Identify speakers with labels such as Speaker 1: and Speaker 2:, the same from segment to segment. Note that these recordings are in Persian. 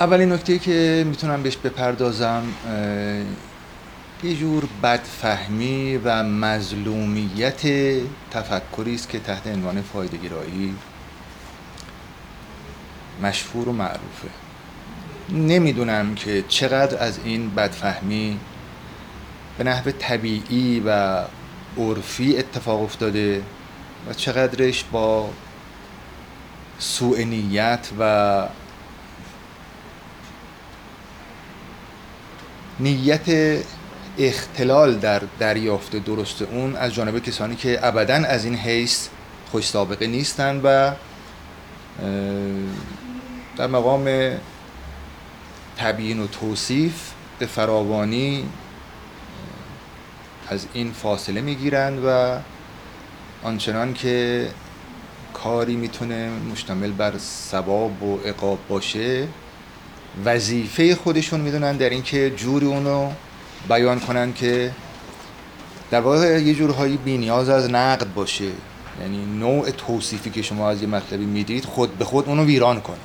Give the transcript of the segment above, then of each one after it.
Speaker 1: اولین نکته که می‌تونم بهش بپردازم یه جور بدفهمی و مظلومیت تفکری است که تحت عنوان فایده گرایی مشهور و معروفه. نمی‌دونم که چقدر از این بدفهمی به نحو طبیعی و عرفی اتفاق افتاده و چقدرش با سوء نیت و نیت اختلال در دریافت درست اون از جانب کسانی که ابدا از این حیث خوش سابقه نیستند و در مقام تبیین و توصیف به فراوانی از این فاصله می‌گیرند و آنچنان که کاری می‌تونه مشتمل بر ثواب و عقاب باشه وظیفه خودشون می‌دونن در اینکه جوری اونو بیان کنن که در واقع یه جورهایی بینیاز از نقد باشه. یعنی نوع توصیفی که شما از یه مطلبی می‌دید خود به خود اونو ویران کنه.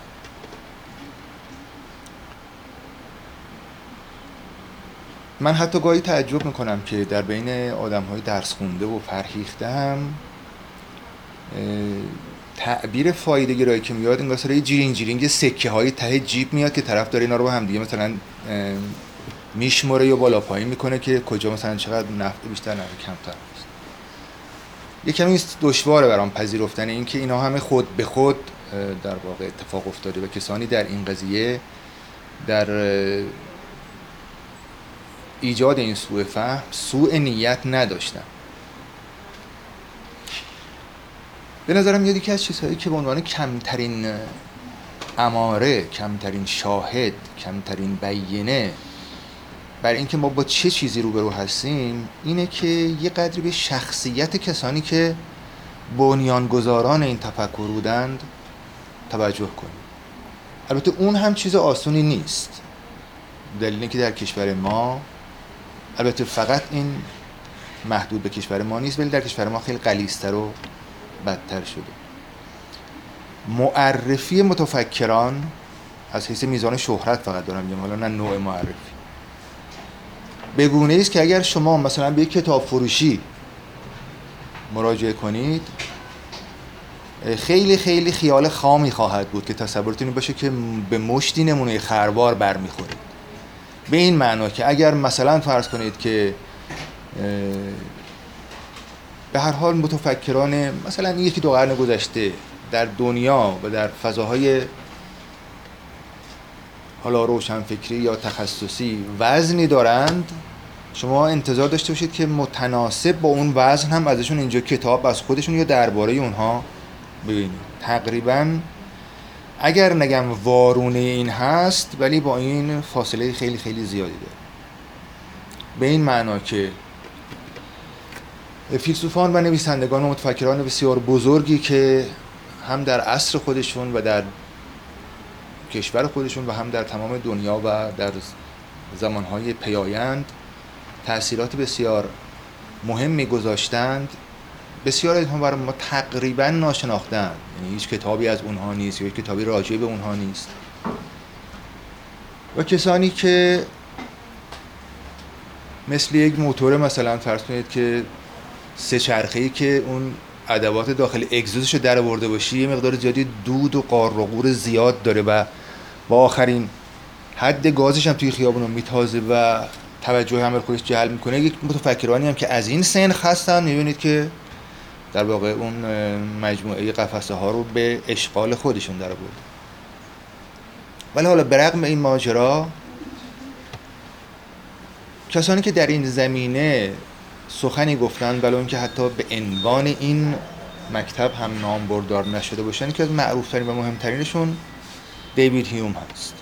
Speaker 1: من حتی گاهی تعجب می‌کنم که در بین آدم های درس خونده و فرهیخته هم تعبیر فایده گرایی که میاد این یه جیرینگ جیرینگ سکه های ته جیب میاد که طرف داره اینا رو با هم دیگه مثلا میشمره یا بالا پایین می‌کنه که کجا مثلا چقدر نفع بیشتر نفع کمتر است. یه کمی دشواره برام پذیرفتن این که اینا همه خود به خود در واقع اتفاق افتاده و کسانی در این قضیه در ایجاد این سوء فهم سوء نیت نداشتن. به نظرم میاد یکی از چیزهایی که به عنوان کمترین اماره کمترین شاهد کمترین بیینه بر اینکه ما با چه چیزی روبرو هستیم اینه که یه قدری به شخصیت کسانی که بنیانگذاران این تفکر بودند توجه کنیم. البته اون هم چیز آسونی نیست. دلیل که در کشور ما البته فقط این محدود به کشور ما نیست ولی در کشور ما خیلی قلیستر و بدتر شده. معرفی متفکران از حیث میزان شهرت فقط دارم میگم حالا نه نوع معرفی. بگونه است که اگر شما مثلا به یک کتاب فروشی مراجعه کنید خیلی خیلی خیال خامی خواهد بود که تصورتون باشه که به مشتی نمونه خربار برمیخورید. به این معنا که اگر مثلا فرض کنید که به هر حال متفکران مثلا یکی دو قرن گذشته در دنیا و در فضاهای حالا روشن فکری یا تخصصی وزنی دارند شما انتظار داشته باشید که متناسب با اون وزن هم ازشون اینجا کتاب از خودشون یا درباره اونها ببینید. تقریبا اگر نگم وارونه این هست ولی با این فاصله خیلی خیلی زیادی داره. به این معنا که فیلسوفان و نویسندگان و متفکران بسیار بزرگی که هم در عصر خودشون و در کشور خودشون و هم در تمام دنیا و در زمانهای پیایند تأثیرات بسیار مهمی گذاشتند بسیار از برای ما تقریبا ناشناختن یعنی هیچ کتابی از اونها نیست یا هیچ کتابی راجع به اونها نیست. و کسانی که مثل یک موتور مثلا فرض کنید که سه چرخه ای که اون ادوات داخل اگزوزش رو در آورده باشی یه مقدار زیادی دود و قار و قور زیاد داره و با آخرین حد گازش هم توی خیابون رو میتازه و توجه همه خودش جلب می‌کنه. یک متفکرانی هم که از این سن هستن می‌بینید که در واقع اون مجموعه قفسه ها رو به اشغال خودشون در آورده. ولی حالا برغم این ماجرا کسانی که در این زمینه سخنی گفتن ولی که حتی به عنوان این مکتب هم نام بردار نشده باشن که از معروفترین و مهمترینشون دیوید هیوم هست.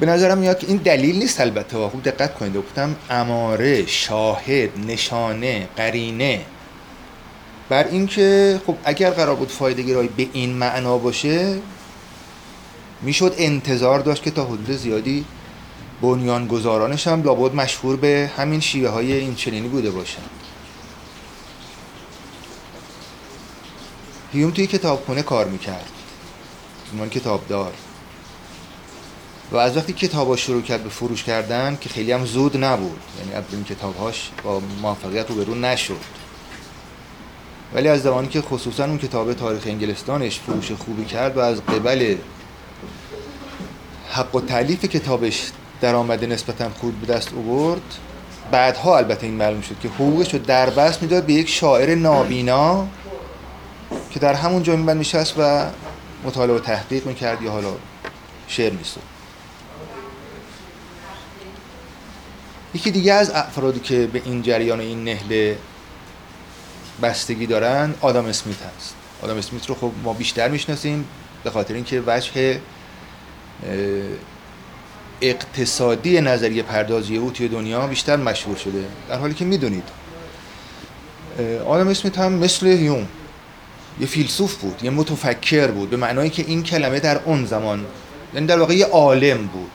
Speaker 1: به نظرم میاد که این دلیل نیست البته. خوب دقت کنید. گفتم اماره شاهد نشانه قرینه. بر اینکه خب اگر قرار بود فایده گرایی به این معنا باشه می‌شد انتظار داشت که تا حدود زیادی بنیانگذارانش هم لابد مشهور به همین شیوه های این چنینی بوده باشن هیوم توی کتابخونه کار می‌کرد. کتاب کتابدار. و از وقتی کتاب شروع کرد به فروش کردن که خیلی هم زود نبود. یعنی اولین کتابهاش با موفقیت رو نشد. ولی از زمانی که خصوصا اون کتاب تاریخ انگلستانش فروش خوبی کرد و از قبل حق و تعلیف کتابش درآمد نسبتا خوب به دست آورد. بعدها البته این معلوم شد که حقوقش رو در بست می‌داد به یک شاعر نابینا که در همون جا میبند میشست و مطالعه و تحقیق می‌کرد یا حالا شعر میسود یکی دیگه از افرادی که به این جریان این نهله بستگی دارن آدم اسمیت هست. آدم اسمیت رو خب ما بیشتر می‌شناسیم به خاطر اینکه وجه اقتصادی نظریه پردازی او توی دنیا بیشتر مشهور شده. در حالی که می‌دونید آدم اسمیت هم مثل هیوم یه فیلسوف بود یه متفکر بود به معنایی که این کلمه در اون زمان یعنی در واقع یه عالم بود.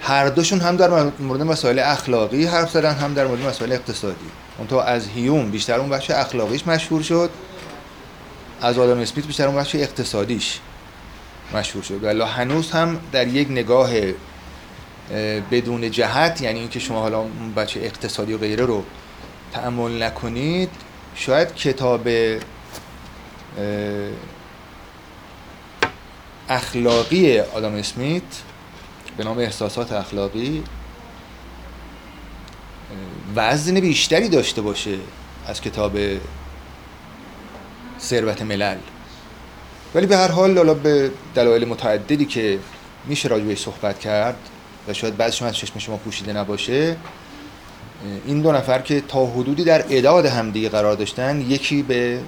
Speaker 1: هر دوشون هم در مورد مسائل اخلاقی حرف زدن هم در مورد مسائل اقتصادی. اون تو از هیوم بیشتر اون بخش اخلاقیش مشهور شد از آدم اسمیت بیشتر اون بخش اقتصادیش. مشهور شد. ولی هنوز هم در یک نگاه بدون جهت یعنی اینکه شما حالا بچه اقتصادی و غیره رو تعمل نکنید شاید کتاب اخلاقی آدم اسمیت به نام احساسات اخلاقی وزن بیشتری داشته باشه از کتاب ثروت ملل. ولی به هر حال حالا به دلایل متعددی که میشه راجع صحبت کرد و شاید بعضش از چشم شما پوشیده نباشه این دو نفر که تا حدودی در اداد همدیگه قرار داشتن یکی به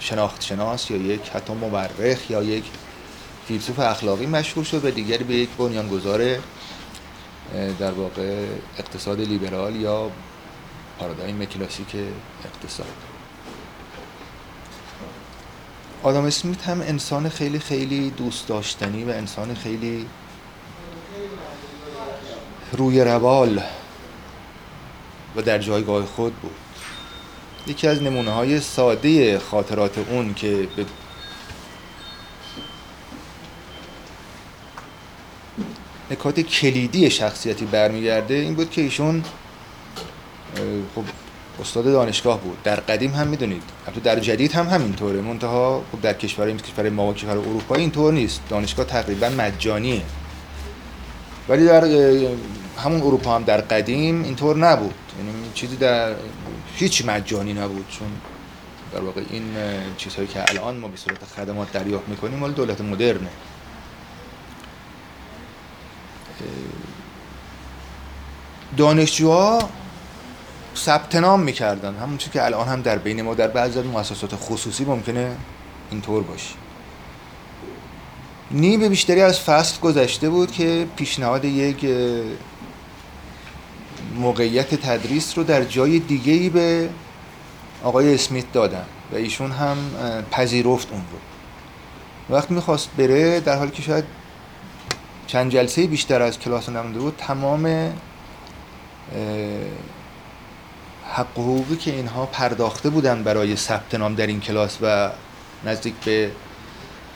Speaker 1: شناخت شناس یا یک حتی مورخ یا یک فیلسوف اخلاقی مشهور شد و دیگری به یک بنیانگذار در واقع اقتصاد لیبرال یا پارادایم کلاسیک اقتصاد. آدم اسمیت هم انسان خیلی خیلی دوست داشتنی و انسان خیلی روی روال و در جایگاه خود بود. یکی از نمونه های ساده خاطرات اون که به نکات کلیدی شخصیتی برمیگرده این بود که ایشون خب استاد دانشگاه بود. در قدیم هم می‌دونید. البته در جدید هم همینطوره. منتها خب در کشور کشور ما و کشور اروپا اینطور نیست. دانشگاه تقریبا مجانیه. ولی در همون اروپا هم در قدیم اینطور نبود. یعنی چیزی در هیچ مجانی نبود. چون در واقع این چیزهایی که الان ما به صورت خدمات دریافت می‌کنیم مال دولت مدرنه. دانشجوها ثبت نام می‌کردن. همون که الان هم در بین ما در بعضی از مؤسسات خصوصی ممکنه اینطور باشه. نیم بیشتری از فصل گذشته بود که پیشنهاد یک موقعیت تدریس رو در جای دیگه ای به آقای اسمیت دادن و ایشون هم پذیرفت اون رو. وقتی می‌خواست بره در حالی که شاید چند جلسه بیشتر از کلاس نمونده بود تمام حق و حقوقی که اینها پرداخته بودن برای ثبت نام در این کلاس و نزدیک به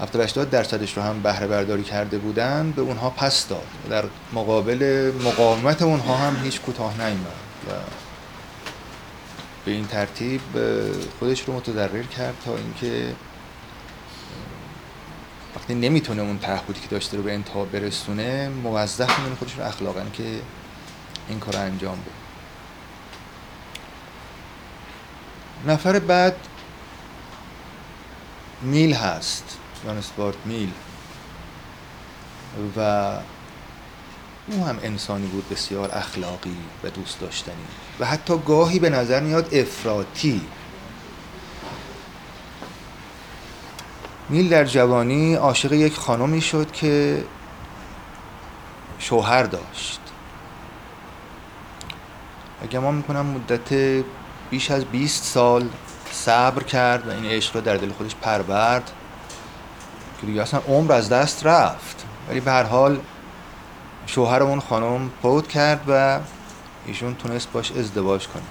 Speaker 1: 70 80 درصدش رو هم بهره برداری کرده بودن به اونها پس داد. در مقابل مقاومت اونها هم هیچ کوتاه نیامد و به این ترتیب خودش رو متضرر کرد تا اینکه وقتی نمی‌تونه اون تعهدی که داشته رو به انتها برسونه موظف می‌دونه خودش رو اخلاقا که این کار انجام بده. نفر بعد میل هست. جان میل و او هم انسانی بود بسیار اخلاقی و دوست داشتنی. و حتی گاهی به نظر میاد افراطی. میل در جوانی عاشق یک خانمی شد که شوهر داشت. اگه ما می‌کنم مدت بیش از 20 سال صبر کرد و این عشق رو در دل خودش پرورد که دیگه اصلا عمر از دست رفت. ولی به هر حال شوهر اون خانم فوت کرد و ایشون تونست باش ازدواج کنه.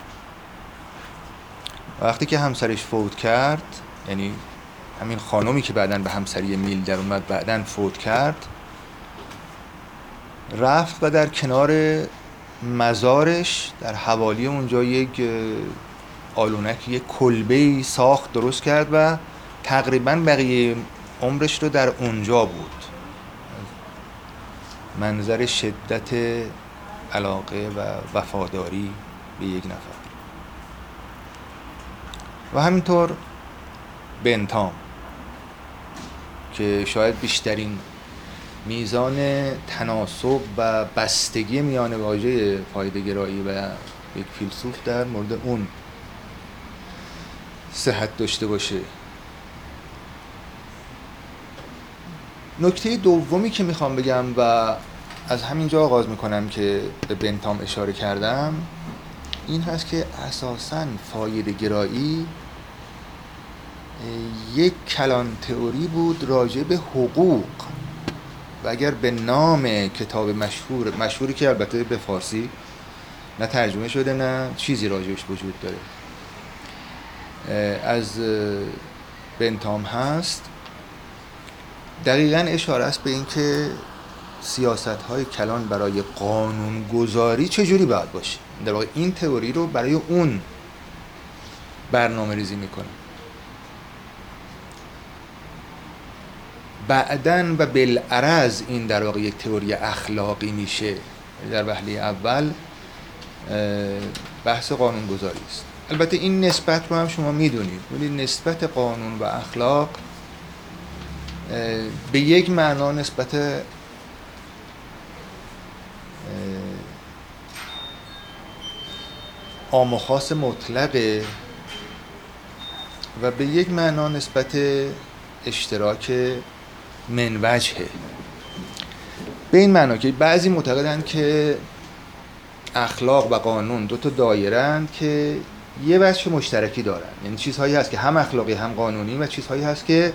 Speaker 1: وقتی که همسرش فوت کرد یعنی همین خانمی که بعدا به همسری میل در اومد بعدا فوت کرد رفت و در کنار مزارش در حوالی اونجا یک آلونک یک کلبه ساخت درست کرد و تقریبا بقیه عمرش رو در اونجا بود. منظر شدت علاقه و وفاداری به یک نفر. و همینطور بنتام که شاید بیشترین میزان تناسب و بستگی میان واژه فایده گرایی و یک فیلسوف در مورد اون صحت داشته باشه. نکته دومی که می‌خوام بگم و از همینجا آغاز می‌کنم که به بنتام اشاره کردم این هست که اساسا فایده گرایی یک کلان تئوری بود راجع به حقوق. و اگر به نام کتاب مشهور مشهوری که البته به فارسی نه ترجمه شده نه چیزی راجعش وجود داره. از بنتام هست. دقیقا اشاره است به اینکه سیاست های کلان برای قانون گذاری چجوری باید باشه؟ در واقع این تئوری رو برای اون برنامه ریزی می‌کنه. بعدا و بالعرض این در واقع یک تئوری اخلاقی میشه. در وهله اول بحث قانون گذاری است. البته این نسبت رو هم شما می‌دونید ولی نسبت قانون و اخلاق به یک معنا نسبت عام و خاص مطلقه و به یک معنا نسبت اشتراک منوجهه به این معنا که بعضی معتقدند که اخلاق و قانون دو تا دایرند که یه وجه مشترکی دارن. یعنی چیزهایی هست که هم اخلاقی هم قانونی و چیزهایی هست که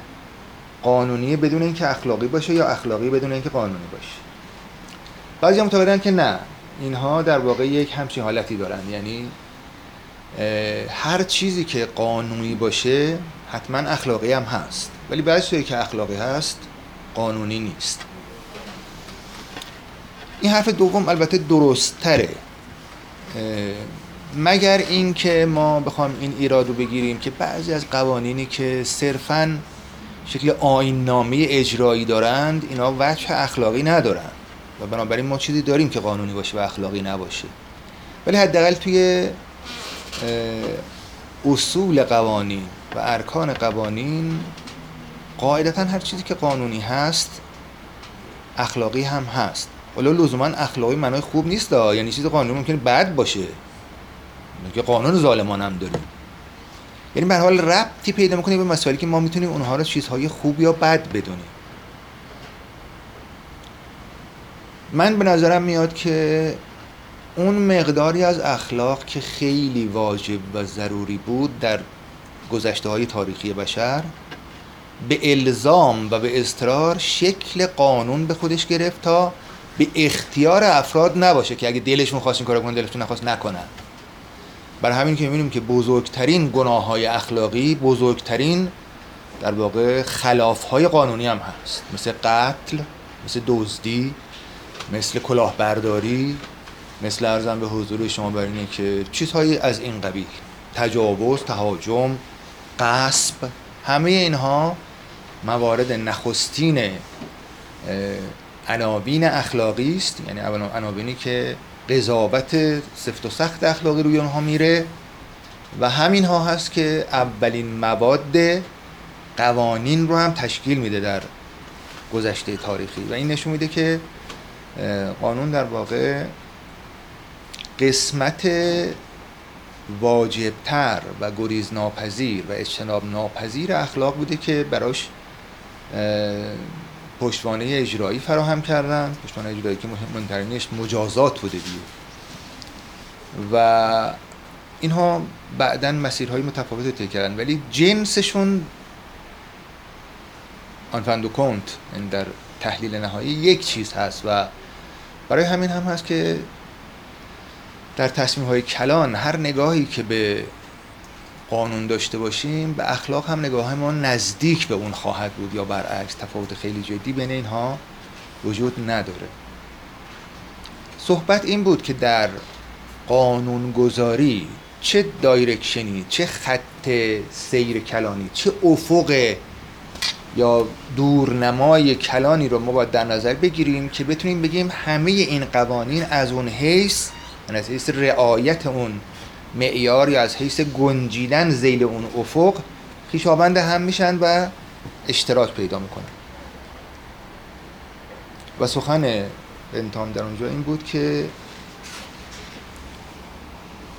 Speaker 1: قانونی بدون اینکه اخلاقی باشه یا اخلاقی بدون اینکه قانونی باشه. بعضی معتقدن که نه. اینها در واقع یک همچین حالتی دارن. یعنی هر چیزی که قانونی باشه حتما اخلاقی هم هست. ولی بعضی که اخلاقی هست قانونی نیست. این حرف دوم البته درست تره مگر اینکه ما بخوام این ایراد رو بگیریم که بعضی از قوانینی که صرفا شکل آین نامی اجرایی دارند اینا وجه اخلاقی ندارن و بنابراین ما چیزی داریم که قانونی باشه و اخلاقی نباشه. ولی حداقل توی اصول قوانین و ارکان قوانین قاعدتا هر چیزی که قانونی هست اخلاقی هم هست. ولی لزوما اخلاقی معنای خوب نیست یعنی چیز قانونی ممکنه بد باشه. که قانون ظالمان هم داریم. یعنی به حال ربطی پیدا می‌کنه به مسائلی که ما می‌تونیم اونها رو چیزهای خوب یا بد بدونیم. من به نظرم میاد که اون مقداری از اخلاق که خیلی واجب و ضروری بود در گذشته های تاریخی بشر به الزام و به اصرار شکل قانون به خودش گرفت تا به اختیار افراد نباشه که اگه دلشون خواست این کارو کنن دلشون نخواست نکنن. برای همین که می‌بینیم که بزرگترین گناه های اخلاقی بزرگترین در واقع خلاف های قانونی هم هست. مثل قتل مثل دزدی مثل کلاهبرداری مثل ارزم به حضور شما بر اینه که چیزهایی از این قبیل تجاوز تهاجم قصب همه اینها موارد نخستین عناوین اخلاقی است. یعنی عناوینی که قضاوت سفت و سخت اخلاقی روی اونها میره و همین ها هست که اولین مواد قوانین رو هم تشکیل میده در گذشته تاریخی و این نشون میده که قانون در واقع قسمت واجبتر و گریز ناپذیر و اجتناب ناپذیر اخلاق بوده که براش پشتوانه اجرایی فراهم کردن. پشتوانه اجرایی که مهمترینش مجازات بوده دیگه. و اینها بعدا مسیرهای متفاوت طی کردن. ولی جنسشون آن کنت یعنی در تحلیل نهایی یک چیز هست و برای همین هم هست که در تصمیم های کلان هر نگاهی که به قانون داشته باشیم به اخلاق هم نگاه ما نزدیک به اون خواهد بود یا برعکس تفاوت خیلی جدی بین اینها وجود نداره. صحبت این بود که در قانون گذاری چه دایرکشنی چه خط سیر کلانی چه افق یا دورنمای کلانی رو ما باید در نظر بگیریم که بتونیم بگیم همه این قوانین از اون حیث از حیث رعایت اون معیار یا از حیث گنجیدن زیل اون افق خیشابند هم میشن و اشتراک پیدا می‌کنن. و سخن بنتام در اونجا این بود که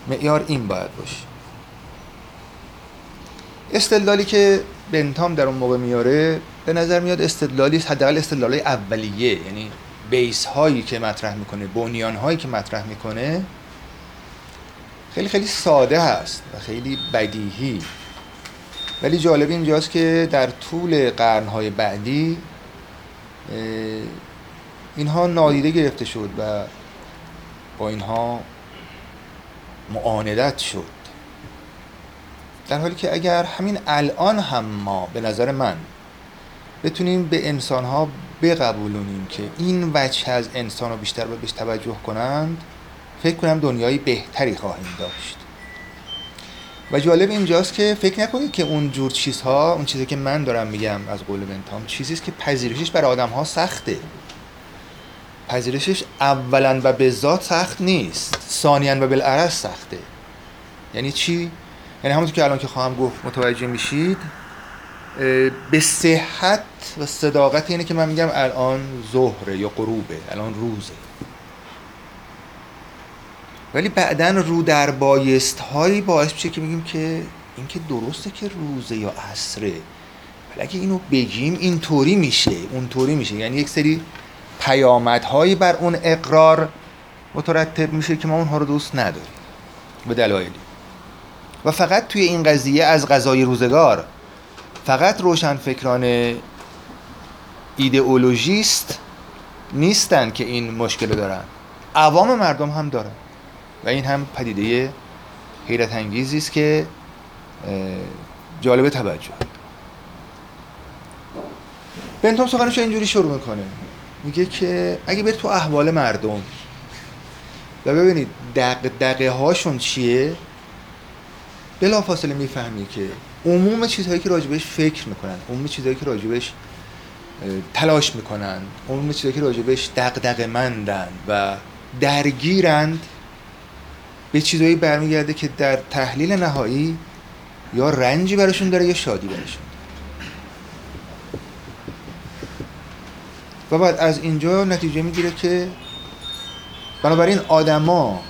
Speaker 1: معیار این باید باشه. استدلالی که بنتام در اون موقع میاره به نظر میاد استدلالی حداقل استدلال اولیه یعنی بیس هایی که مطرح می‌کنه بنیان هایی که مطرح می‌کنه خیلی خیلی ساده هست و خیلی بدیهی. ولی جالب اینجاست که در طول قرنهای بعدی اینها نادیده گرفته شد و با اینها معاندت شد. در حالی که اگر همین الان هم ما به نظر من بتونیم به انسان ها بقبولونیم که این وجه از انسان رو بیشتر باید بهش توجه کنند فکر کنم دنیای بهتری خواهیم داشت. و جالب اینجاست که فکر نکنید که اون جور چیزها اون چیزی که من دارم میگم از قول بنتام چیزی است که پذیرشش برای آدم ها سخته. پذیرشش اولا و به ذات سخت نیست ثانیا و بالعرض سخته. یعنی چی؟ یعنی همونطور که الان که خواهم گفت متوجه میشید به صحت و صداقت اینه که من میگم الان ظهره یا غروبه الان روزه. ولی بعدا رو در بایست هایی باعث میشه که میگیم که این که درسته که روزه یا عصره ولی اگه اینو بگیم اینطوری میشه اونطوری میشه. یعنی یک سری پیامدهایی بر اون اقرار مترتب میشه که ما اونها رو دوست نداریم. به دلایلی. و فقط توی این قضیه از غذای روزگار فقط روشنفکران ایدئولوژیست نیستن که این مشکل دارن. عوام مردم هم دارن. و این هم پدیده حیرت انگیزی است که جالب توجه. بنتام سخنش اینجوری شروع می‌کنه. میگه که اگه برید تو احوال مردم و ببینید دق دقه هاشون چیه بلا فاصله می‌فهمی که عموم چیزهایی که راجبش فکر می‌کنن عموم چیزهایی که راجبش تلاش می‌کنن عموم چیزهایی که راجبش دق مندن و درگیرند به چیزهایی برمیگرده که در تحلیل نهایی یا رنجی براشون داره یا شادی براشون. و بعد از اینجا نتیجه می‌گیره که بنابراین آدما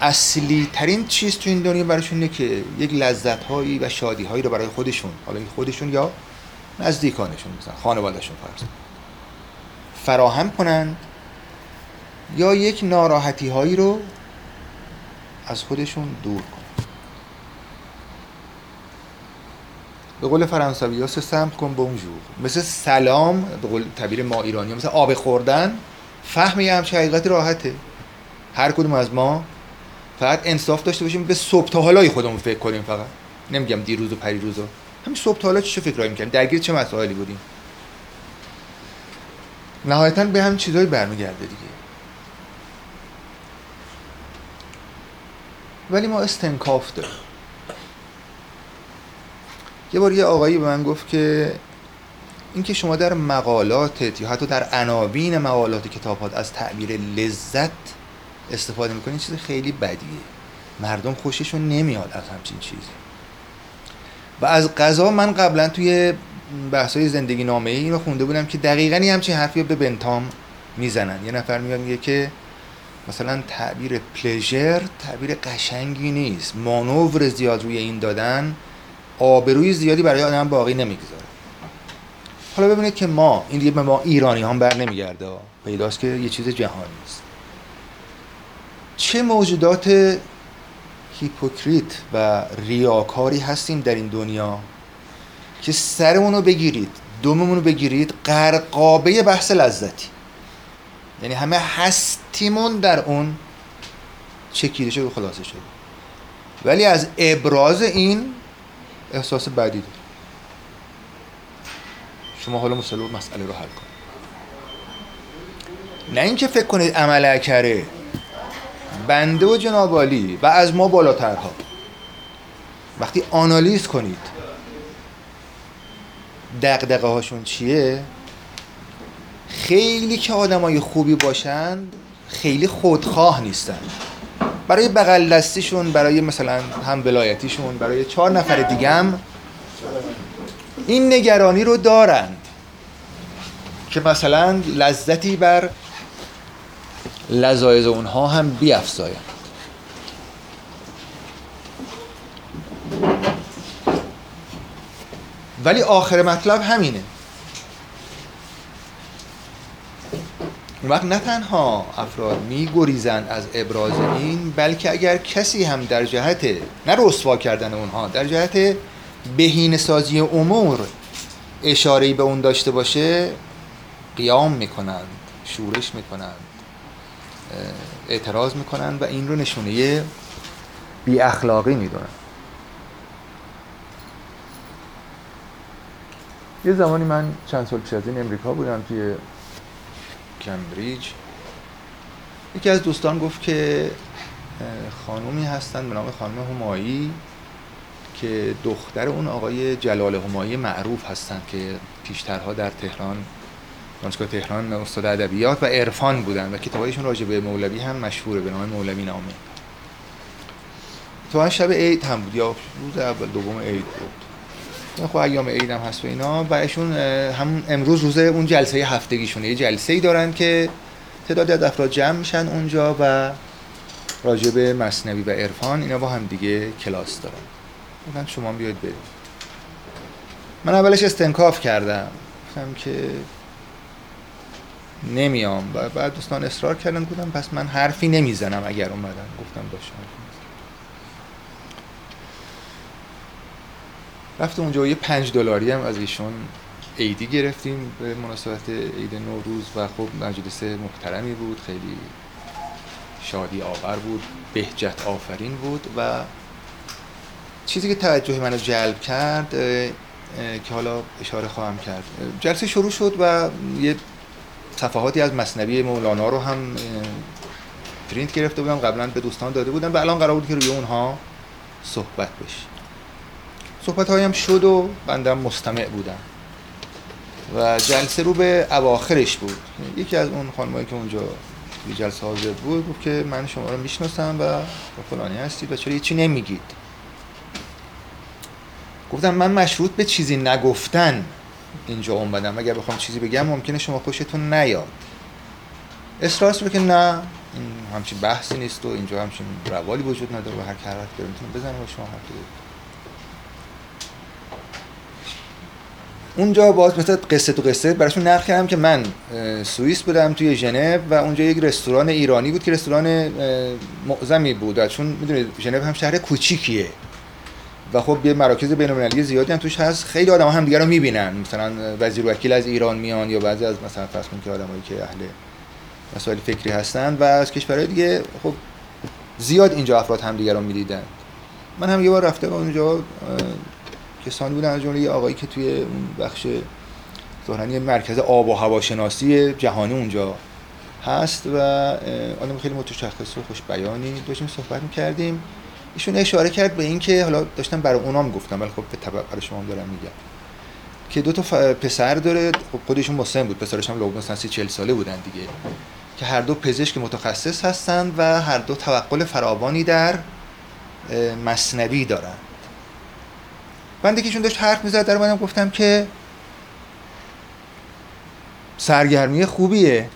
Speaker 1: اصلی ترین چیز تو این دنیا براشون اینه که یک لذت هایی و شادی هایی رو برای خودشون حالا خودشون یا نزدیکانشون مثلا خانوادهشون فرض فراهم کنند یا یک ناراحتی هایی رو از خودشون دور کنند به قول فرانسوی ها سم کن بونجور مثل سلام به قول تعبیر ما ایرانی مثل آب خوردن فهم یه همچه حقیقت راحته. هر کدوم از ما فقط انصاف داشته باشیم به صبح حالای خودمون فکر کنیم فقط. نمیگم دیروز و پریروز همین صبح تا حالا چه فکرایی می‌کنیم درگیر چه مسائلی بودیم؟ نهایتا به هم چیزایی برمیگرده دیگه. ولی ما استنکاف داریم. یه بار یه آقایی به من گفت که اینکه شما در مقالاتت یا حتی در عناوین مقالات کتابات از تعبیر لذت استفاده می‌کنین چیز خیلی بدیه. مردم خوششون نمیاد از همچین چیزی. و از قضا من قبلا توی بحثای زندگی نامه ای اینو خونده بودم که دقیقا یه همچین حرفی به بنتام می‌زنن. یه نفر میاد میگه که مثلا تعبیر پلژر تعبیر قشنگی نیست. مانور زیاد روی این دادن آبروی زیادی برای آدم باقی نمی‌گذاره. حالا ببینید که ما این دیگه به ما ایرانی هم بر نمیگرده. پیداست که یه چیز جهانی است چه موجودات هیپوکریت و ریاکاری هستیم در این دنیا که سرمون رو بگیرید دوممون رو بگیرید قرقابه بحث لذتی. یعنی همه هستیمون در اون چکیده شده و خلاصه شده ولی از ابراز این احساس بدی داره شما حالا مسئله مسئله رو حل کن نه اینکه فکر کنید عمل کره بنده و جنابالی و از ما بالاترها. وقتی آنالیز کنید دقدقه هاشون چیه؟ خیلی که آدمای خوبی باشند خیلی خودخواه نیستن. برای بغل دستیشون برای مثلا هم ولایتیشون برای چهار نفر دیگه هم این نگرانی رو دارند که مثلا لذتی بر لذایز اونها هم بیافزایند ولی آخر مطلب همینه. اون وقت نه تنها افراد میگریزند از ابراز این بلکه اگر کسی هم در جهت نه رسوا کردن اونها در جهت بهین سازی امور اشارهی به اون داشته باشه قیام می‌کنند شورش می‌کنند اعتراض می‌کنند و این رو نشونه بی اخلاقی می‌دونن. یه زمانی من چند سال پیش از این امریکا بودم توی کمبریج. یکی از دوستان گفت که خانومی هستن به نام خانم همایی که دختر اون آقای جلال همایی معروف هستند که پیشترها در تهران دانشگاه تهران استاد ادبیات و عرفان بودن و کتابایشون راجع به مولوی هم مشهوره به نام مولوی نامه. تو شب عید هم بود یا روز اول دوم عید بود. خب ایام عید هم هست و اینا. برایشون همون امروز روز اون جلسه هفتگیشونه. یه جلسه ای دارن که تعدادی از افراد جمع میشن اونجا و راجع به مصنوی و عرفان اینا با هم دیگه کلاس دارن. گفتن شما بیاید بریم من اولش استنکاف کردم. گفتم که نمیام. و بعد دوستان اصرار کردن. گفتم پس من حرفی نمی‌زنم اگر اومدن. گفتم باشه. رفتم اونجا یه پنج دلاری هم از ایشون عیدی گرفتیم به مناسبت عید نوروز و خب مجلس محترمی بود خیلی شادی آور بود بهجت آفرین بود و چیزی که توجه منو جلب کرد که حالا اشاره خواهم کرد. جلسه شروع شد و یه صفحاتی از مصنبی مولانا رو هم پرینت گرفته بودم قبلا به دوستان داده بودم و الان قرار بود که روی اونها صحبت بشه. صحبت هایم شد و بندم مستمع بودم. و جلسه رو به اواخرش بود. یکی از اون خانمایی که اونجا یه جلسه حاضر بود گفت که من شما رو می‌شناسم و فلانی هستید و چرا چی نمیگید. گفتم من مشروط به چیزی نگفتن اینجا اومدم. اگر بخوام چیزی بگم ممکنه شما خوشتون نیاد. اصرار رو که نه این همچین بحثی نیست و اینجا همچین روالی وجود نداره و هر که حرکت می‌تونه بزنه و شما حرف اونجا باز مثل قصه تو قصه براشون نقل کردم که من سوئیس بودم توی ژنو و اونجا یک رستوران ایرانی بود که رستوران معظمی بود. چون می‌دونید ژنو هم شهر کوچیکیه. و خب یه مراکز بین‌المللی زیادی هم توش هست. خیلی آدم هم دیگه رو می‌بینن. مثلا وزیر وکیل از ایران میان یا بعضی از مثلا فرض که آدمایی که اهل مسائل فکری هستن و از کشورهای دیگه خب زیاد اینجا افراد هم دیگه رو می‌دیدن. من هم یه بار رفته اونجا کسانی بودن از جمله آقایی که توی بخش ظاهرا مرکز آب و هواشناسی جهانی اونجا هست و آدم خیلی متشخص و خوش بیانی داشتیم صحبت می‌کردیم. ایشون اشاره کرد به اینکه حالا داشتم برای اونام گفتم ولی خب به تبع برای شما دارم میگم. که دو تا پسر داره خب خودشون مسن بود پسرش هم لوبنس 40 ساله بودن دیگه. که هر دو پزشک متخصص هستند و هر دو توقل فراوانی در مصنوی دارن. بنده که داشت حرف می‌زد در منم گفتم که سرگرمی خوبیه.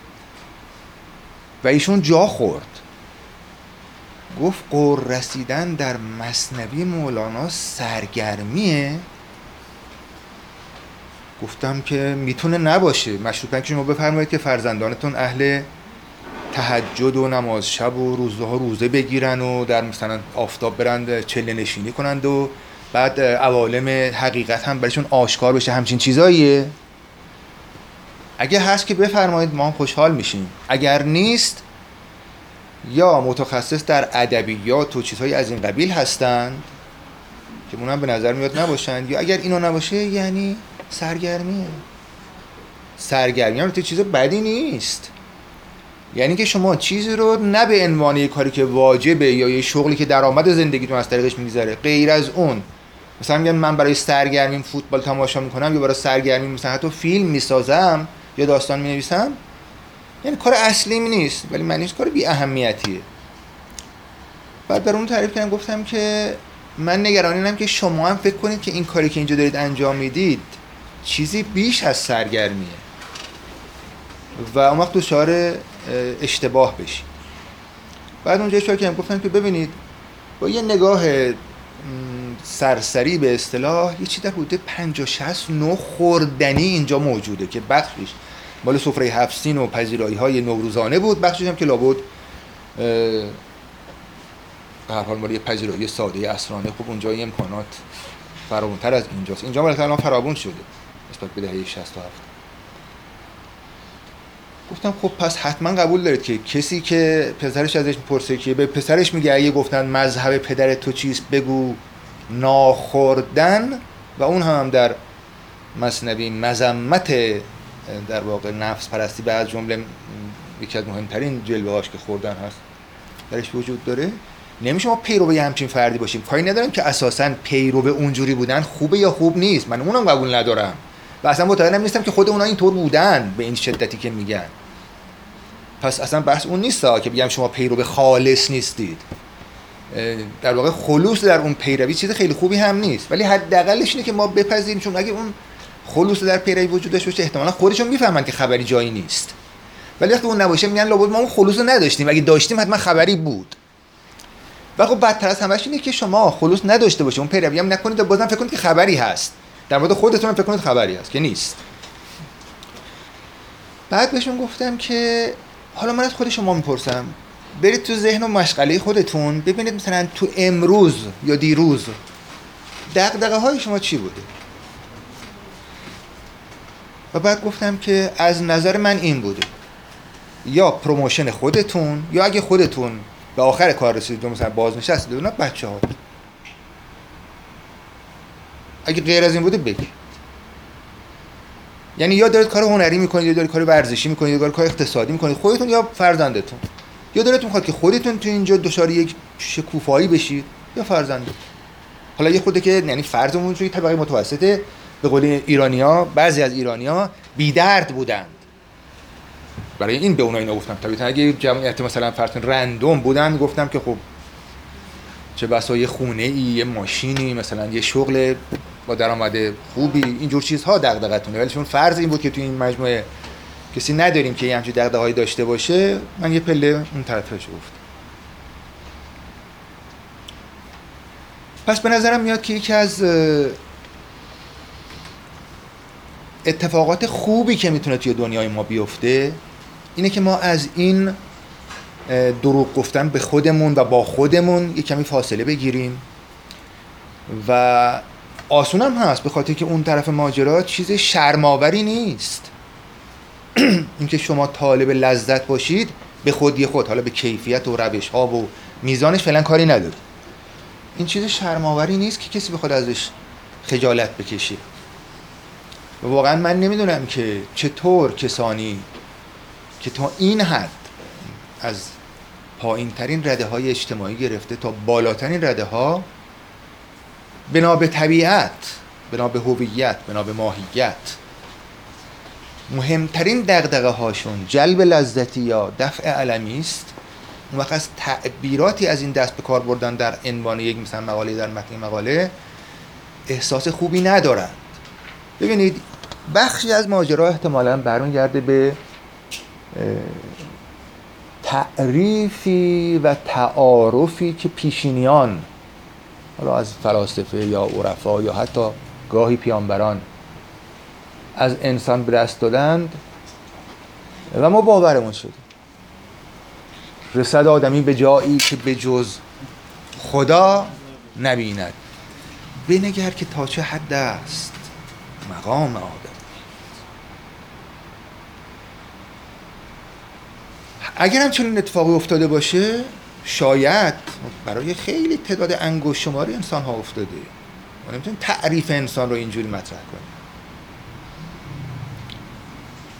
Speaker 1: و ایشون جا خورد. گفت قر رسیدن در مصنبی مولانا سرگرمیه. گفتم که می‌تونه نباشه. مشروطا که شما بفرمایید که فرزندانتون اهل تهجد و نماز شب و روزه ها روزه بگیرن و در مثلا آفتاب برند چله نشینی کنند و بعد عوالم حقیقت هم برایشون آشکار بشه همچین چیزاییه؟ اگه هست که بفرمایید ما هم خوشحال میشیم. اگر نیست یا متخصص در ادبیات و چیزهای از این قبیل هستند که اونم به نظر میاد نباشن یا اگر اینا نباشه یعنی سرگرمیه. سرگرمی هم چیز بدی نیست. یعنی که شما چیزی رو نه به عنوان یه کاری که واجبه یا یه شغلی که درآمد زندگیتون از طریقش میگذره غیر از اون. مثلا میگن من برای سرگرمیم فوتبال تماشا می‌کنم یا برای سرگرمی مثلا حتی فیلم می‌سازم یا داستان می‌نویسم؟ یعنی کار اصلی نیست ولی معنیش کار بی اهمیتیه بعد در اون تعریف کردم گفتم که من نگرانیم که شما هم فکر کنید که این کاری که اینجا دارید انجام می‌دید چیزی بیش از سرگرمیه. و اون وقت دچار اشتباه بشید. بعد اونجا اشاره کردم گفتم که ببینید با یه نگاه سرسری به اصطلاح یه چی در حدود 50 60 نو خوردنی اینجا موجوده که بخشش مال سفره هفسین و پذیرایی های نوروزانه بود. بخشش هم که لابد به هر حال مال پذیرایی ساده اسرانه. خوب اونجا یه امکانات فراونتر از اینجاست. اینجا مال الان فراوون شده نسبت به دهه 67 گفتم خب پس حتما قبول دارید که کسی که پسرش ازش می‌پرسه که به پسرش میگه اگه گفتن مذهب پدر تو چیست بگو. ناخوردن و اون هم در مصنوی مذمت در واقع نفس پرستی به از جمله یکی از مهمترین جلوه هاش که خوردن هست درش وجود داره. نمیشه ما پیرو یه همچین فردی باشیم. کاری ندارم که اساسا پیرو به اونجوری بودن خوبه یا خوب نیست. من اونم قبول ندارم. و اصلا مطمئنم نیستم که خود اونا اینطور بودن به این شدتی که میگن. پس اصلا بحث اون نیست که بگم شما پیرو خالص نیستید. در واقع خلوص در اون پیروی چیز خیلی خوبی هم نیست. ولی حداقلش اینه که ما بپذیریم چون اگه اون خلوص در پیروی وجود داشته باشه احتمالا خودشون می‌فهمن که خبری جایی نیست. ولی وقتی اون نباشه میگن لابد ما اون خلوص رو نداشتیم. اگه داشتیم حتما خبری بود. و خب بدتر از همش اینه که شما خلوص نداشته باشه. اون پیروی هم نکنید و بازم فکر کنید که خبری هست. در مورد خودتون فکر کنید خبری هست که نیست. بعد بهشون گفتم که حالا من از خود شما می‌پرسم. برید تو ذهن و مشغله خودتون ببینید مثلا تو امروز یا دیروز دقدقه های شما چی بوده؟ و بعد گفتم که از نظر من این بوده. یا promotion خودتون یا اگه خودتون به آخر کار رسیدید مثلا بازنشستید اونا بچه ها اگه غیر از این بوده بگید. یعنی یا دارید کار هنری می‌کنید یا دارید کار ورزشی می‌کنید یا دارید کار اقتصادی می‌کنید خودتون یا فرزندتون. یا دلتون می‌خواد که خودتون تو اینجا دچار یک شکوفایی بشید یا فرزندتون حالا یه خوده که یعنی فرضمون توی طبقه متوسطه به قول ایرانیا بعضی از ایرانیا بی درد بودند. برای این به اونا اینا گفتم. طبیعتا اگه جمعیت مثلا فرض رندوم بودن گفتم که خب چه بسا یه خونه ای یه ماشینی مثلا یه شغل با درآمد خوبی اینجور چیزها دغدغتونه. ولی چون فرض این بود که تو این مجموعه کسی نداریم که یه همچین دغدغه‌ای داشته باشه من یه پله اون طرفش گفت پس به نظرم میاد که یکی از اتفاقات خوبی که می‌تونه توی دنیای ما بیفته اینه که ما از این دروغ گفتن به خودمون و با خودمون یه کمی فاصله بگیریم و آسون هم هست به خاطر که اون طرف ماجرا چیز شرماوری نیست. اینکه شما طالب لذت باشید به خودی خود حالا به کیفیت و روش ها و میزانش فعلا کاری نداره این چیز شرماوری نیست که کسی بخواد ازش خجالت بکشه. و واقعا من نمی‌دونم که چطور کسانی که تا این حد از پایین ترین رده های اجتماعی گرفته تا بالاترین رده ها بنا به طبیعت بنا به هویت بنا به ماهیت مهمترین دقدقه هاشون جلب لذتی یا دفع علمی است. اون وقت از تعبیراتی از این دست به کار بردن در عنوان یک مثلا مقاله در متن مقاله احساس خوبی ندارند. ببینید بخشی از ماجرا احتمالا برمیگرده به تعریفی و تعارفی که پیشینیان حالا از فلاسفه یا عرفا یا حتی گاهی پیانبران از انسان به دست دادند و ما باورمون شد. رسد آدمی به جایی که به جز خدا نبیند. بنگر که تا چه حد است مقام آدم. اگر هم چنین اتفاقی افتاده باشه شاید برای خیلی تعداد انگوش شماری انسان ها افتاده. ما نمی‌تونیم تعریف انسان رو اینجوری مطرح کنیم.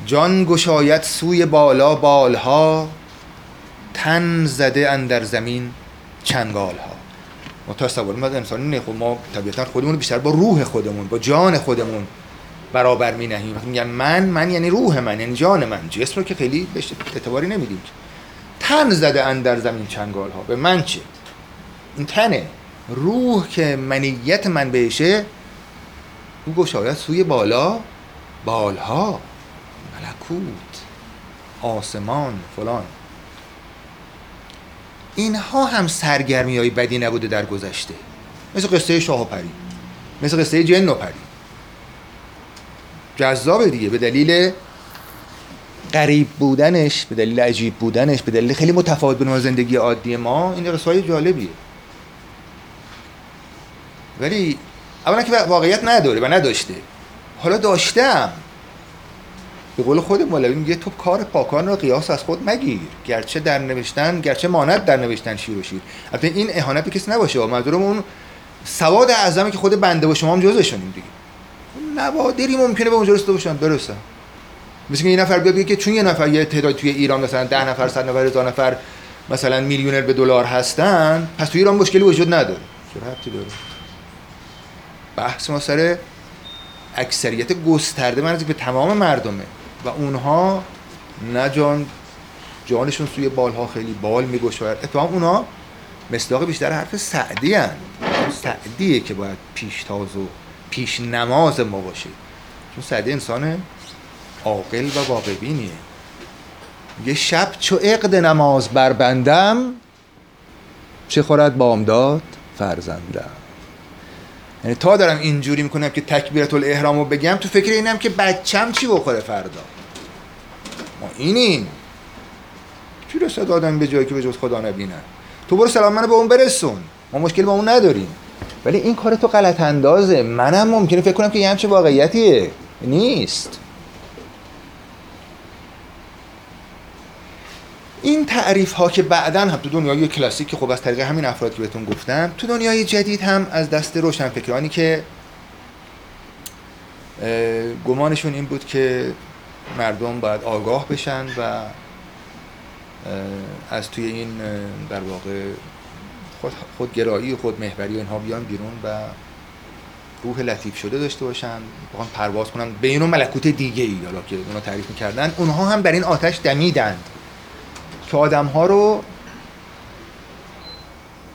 Speaker 1: جان گشایت سوی بالا بالها تن زده اندر زمین چنگال ها ما تصور ما انسان نه خب ما طبیعتا خودمون بیشتر با روح خودمون با جان خودمون برابر می نهیم وقتی میگن من من یعنی روح من یعنی جان من. جسم رو که خیلی بهش اعتباری نمیدیم. تن زده اندر زمین چنگال ها به من چه؟ این تنه. روح که منیت من بهشه او گشایت سوی بالا بالها. ملکوت آسمان فلان. اینها هم سرگرمی های بدی نبوده در گذشته. مثل قصه شاه و پری مثل قصه جن و پری. جذابه دیگه به دلیل قریب بودنش به دلیل عجیب بودنش به دلیل خیلی متفاوت بودن زندگی عادی ما این قصه جالبیه. ولی اولا که واقعیت نداره و نداشته. حالا داشتم. به قول خود مولوی میگه تو کار پاکان را قیاس از خود مگیر. گرچه در نوشتن گرچه ماند در نوشتن شیر و شیر. البته این اهانت به کسی نباشه. منظورم اون سواد اعظمی که خود بنده و شما هم جزشونیم دیگه. نوادری ممکنه به اونجا رسیده باشن. درسته. مثل این نفر بیاد که چون یه نفر یه تعداد توی ایران مثلا ده نفر صد نفر هزار نفر مثلا میلیونر به دلار هستن پس توی ایران مشکلی وجود نداره. چه ربطی داره؟ بحث ما سر اکثریت گسترده من به تمام مردمه. و اونها نه جان جانشون سوی بالها خیلی بال میگوشاید اتفاقا اونها مصداق بیشتر حرف سعدی هن. سعدیه که باید پیشتاز و پیش نماز ما باشه. چون سعدی انسان عاقل و واقعبینیه. یه شب چو عقد نماز بربندم چه خورد بامداد فرزندم. یعنی تا دارم اینجوری می‌کنم که تکبیرت الاحرام رو بگم تو فکر اینم که بچم چی بخوره فردا؟ ما اینیم. چی رسد آدم به جایی که به جز خدا نبینن؟ تو برو سلام منو به اون برسون. ما مشکل با اون نداریم. ولی این کار تو غلط اندازه. منم ممکنه فکر کنم که یه همچه واقعیتیه. نیست. این تعریف ها که بعدا هم تو دنیای کلاسیک که خب از طریق همین افراد که بهتون گفتم تو دنیای جدید هم از دست روشنفکرانی که گمانشون این بود که مردم باید آگاه بشن و از توی این در واقع خود خودگرایی و خودمحوری اینها بیان بیرون و روح لطیف شده داشته باشن. بخوان پرواز کنن به اینو ملکوت دیگه ای حالا که اونا تعریف می‌کردن اونها هم در این آتش دمیدند. که آدم ها رو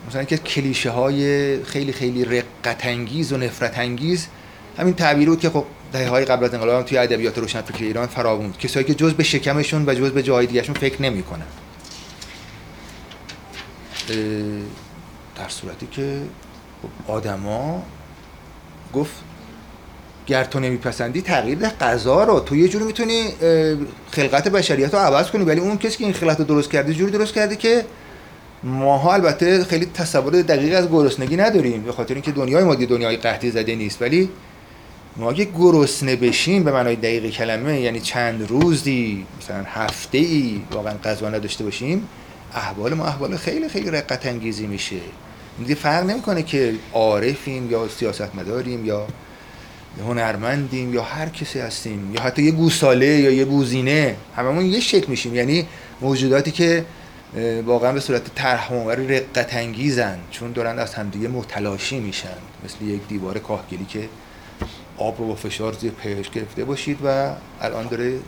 Speaker 1: مثلا که کلیشه های خیلی خیلی رقت انگیز و نفرت انگیز همین تعبیر بود که خب دهه های قبل از انقلاب توی ادبیات روشنفکر ایران فراوون کسایی که جز به شکمشون و جز به جای دیگهشون فکر نمی‌کنن. در صورتی که خب آدما گفت گر تو نمیپسندی تغییر ده قضا رو. تو یه جوری می‌تونی خلقت بشریت رو عوض کنی. ولی اون کسی که این خلقت رو درست کرده جوری درست کرده که ماها البته خیلی تصور دقیق از گرسنگی نداریم به خاطر اینکه دنیای مادی دنیای قحطی زده نیست. ولی ما اگه گرسنه بشیم به معنای دقیق کلمه یعنی چند روزی مثلا هفته ای واقعا غذا نداشته باشیم احوال ما احوال خیلی خیلی رقت انگیزی میشه. دیگه فرق نمی‌کنه که عارفیم یا سیاستمداریم یا هنرمندیم یا هر کسی هستیم یا حتی یه گوساله یا یه بوزینه هممون یه شکل میشیم. یعنی موجوداتی که واقعا به صورت طرح رقت انگیزن چون دارن از همدیگه متلاشی میشن. مثل یک دیوار کاهگلی که آب رو با فشار زیر پیش گرفته باشید و الان داره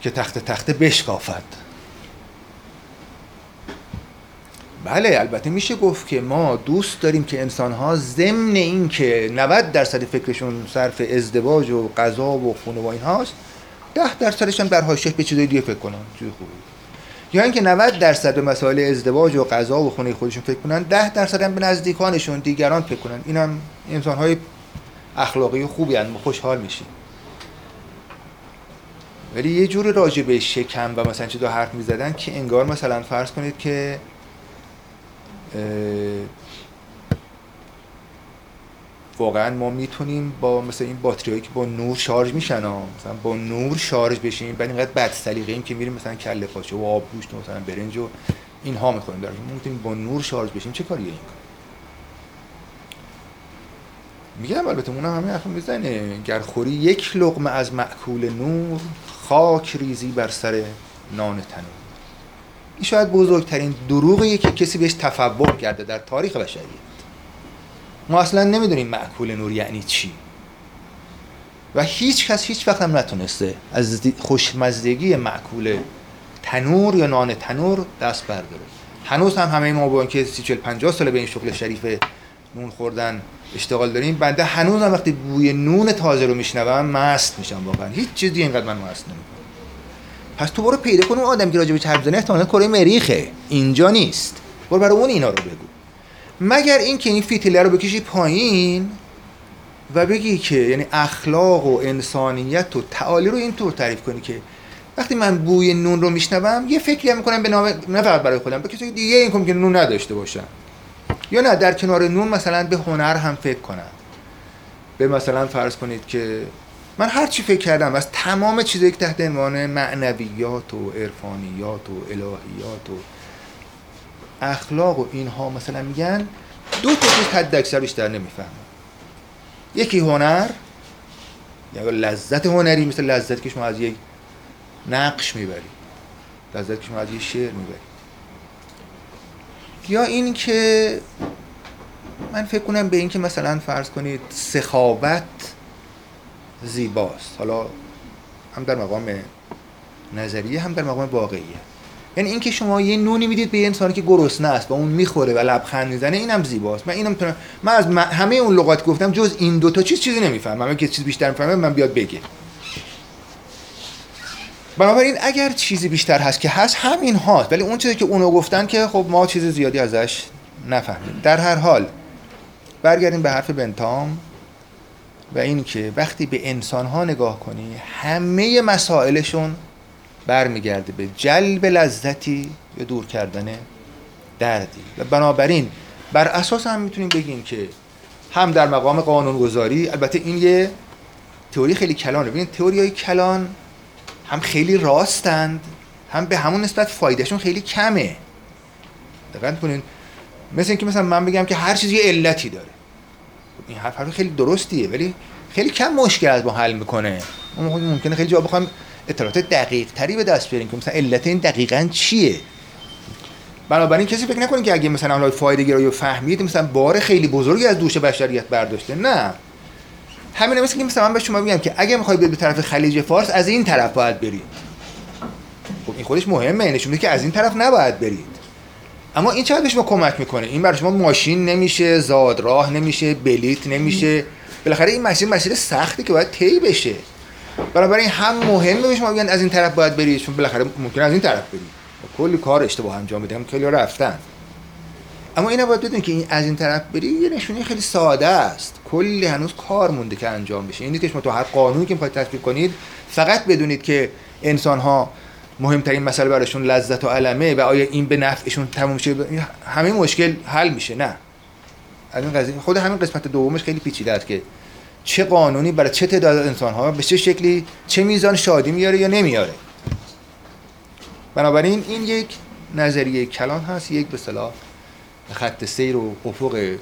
Speaker 1: که تخت تخت بشکافد. بله البته میشه گفت که ما دوست داریم که انسان ها ضمن این که 90 درصد فکرشون صرف ازدواج و غذا و خونه و این هاست 10 درصدش هم در حاشیه به چیزای دیگه فکر کنن چیز خوبی. یا اینکه 90 درصد به مسائل ازدواج و غذا و خونه خودشون فکر کنن 10 درصد هم به نزدیکانشون دیگران فکر کنن. اینم انسان های اخلاقی خوبی هستند خوشحال میشیم. ولی یه جور راجع به شکم و مثلا چه دو حرف می‌زدن که انگار مثلا فرض کنید که واقعا ما می‌تونیم با مثلا این باتری که با نور شارژ میشن ها مثلا با نور شارژ بشیم بعد اینقدر بد سلیقه ایم که میریم مثلا کله پاچه و آب گوشت مثلا برنج و اینها می‌خوریم. در می‌تونیم با نور شارژ بشیم. چه کاریه این؟ میگم البته اونم همه حرف می‌زنه. گر خوری یک لقمه از معکول نور خاک ریزی بر سر نان تنور. این شاید بزرگترین دروغیه که کسی بهش تفوق کرده در تاریخ بشریت ما اصلا نمی‌دونیم معکول نور یعنی چی. و هیچ کس هیچ وقت هم نتونسته از خوشمزدگی معکول تنور یا نان تنور دست برداره. هنوز هم همه ما با اینکه 30 40 50 ساله به این شغل شریف نون خوردن اشتغال داریم بنده هنوز هم وقتی بوی نون تازه رو میشنوم مست میشم واقعا. هیچ چیزی اینقدر من مست نمی‌کنه پس تو برو پیدا کن اون آدم که راجع به حرف زنه احتمالاً کره مریخه. اینجا نیست. برو برای اون اینا رو بگو. مگر اینکه این فیتیله رو بکشی پایین و بگی که یعنی اخلاق و انسانیت و تعالی رو اینطور تعریف کنی که وقتی من بوی نون رو میشنوم یه فکری هم می‌کنم به نام نه فقط برای خودم کسی دیگه این که نون نداشته باشم یا نه در کنار نون مثلا به هنر هم فکر کنم. به مثلا فرض کنید که من هر چی فکر کردم از تمام چیزایی که تحت عنوان معنویات و عرفانیات و الهیات و اخلاق و اینها مثلا میگن دو تا چیز حد اکثر بیشتر نمی‌فهمم. یکی هنر یا لذت هنری مثل لذت که شما از یک نقش می‌برید. لذت که شما از یک شعر می‌برید. یا این که من فکر کنم به این که مثلا فرض کنید سخاوت زیباست. حالا هم در مقام نظریه هم در مقام واقعیه. یعنی اینکه شما یه نونی می‌دید به یه انسانی که گرسنه است و اون می‌خوره و لبخند می‌زنه اینم زیباست. من اینم می‌تونم من از همه اون لغات گفتم جز این دو تا چیز چیزی نمی‌فهمم. من که چیز بیشتر می‌فهمم من بیاد بگه. بنابراین اگر چیزی بیشتر هست که هست همین هاست. ولی اون چیزی که اونو گفتن که خب ما چیز زیادی ازش نفهمیم. در هر حال برگردیم به حرف بنتام. و این که وقتی به انسان ها نگاه کنی همه مسائلشون برمیگرده به جلب لذتی یا دور کردن دردی. و بنابراین بر اساس هم می‌تونیم بگیم که هم در مقام قانونگذاری البته این یه تئوری خیلی کلانه. ببینید تئوری های کلان هم خیلی راستند هم به همون نسبت فایدهشون خیلی کمه. دقت کنین. مثل اینکه مثلا من بگم که هر چیزی یه علتی داره. این حرف خیلی درستیه ولی خیلی کم مشکل از ما حل می‌کنه. ممکنه خیلی جا بخوام اطلاعات دقیق تری به دست بیاریم که مثلا علت این دقیقا چیه؟ بنابراین کسی فکر نکنه که اگه مثلا حالا فایده گرایی فهمید مثلا بار خیلی بزرگی از دوش بشریت برداشته نه. همین مثل که مثلا من به شما میگم که اگه می‌خوای به طرف خلیج فارس از این طرف باید برید خب این خودش مهمه نشون که از این طرف نباید برید اما این چقدر به شما کمک می‌کنه؟ این برای شما ماشین نمیشه زادراه نمیشه بلیت نمیشه. بالاخره این مسیر مسیر سختی که باید طی بشه. بنابراین هم مهمه به شما میگن از این طرف باید برید چون بالاخره ممکن از این طرف برید. کلی کار اشتباه انجام بدیم خیلی رفتن. اما اینا باید بدونید که این از این طرف بری یه نشونی خیلی ساده است. کلی هنوز کار مونده که انجام بشه. این که شما تو هر قانونی که می‌خواید تطبیق کنید فقط بدونید که انسان ها مهمترین مسئله براشون لذت و علمه و آیا این به نفعشون تموم شه؟ همه مشکل حل میشه نه. این قضیه خود همین قسمت دومش خیلی پیچیده است که چه قانونی برای چه تعداد انسان ها به چه شکلی چه میزان شادی میاره یا نمیاره. بنابراین این یک نظریه کلان هست یک به صلاح خط سیر و افق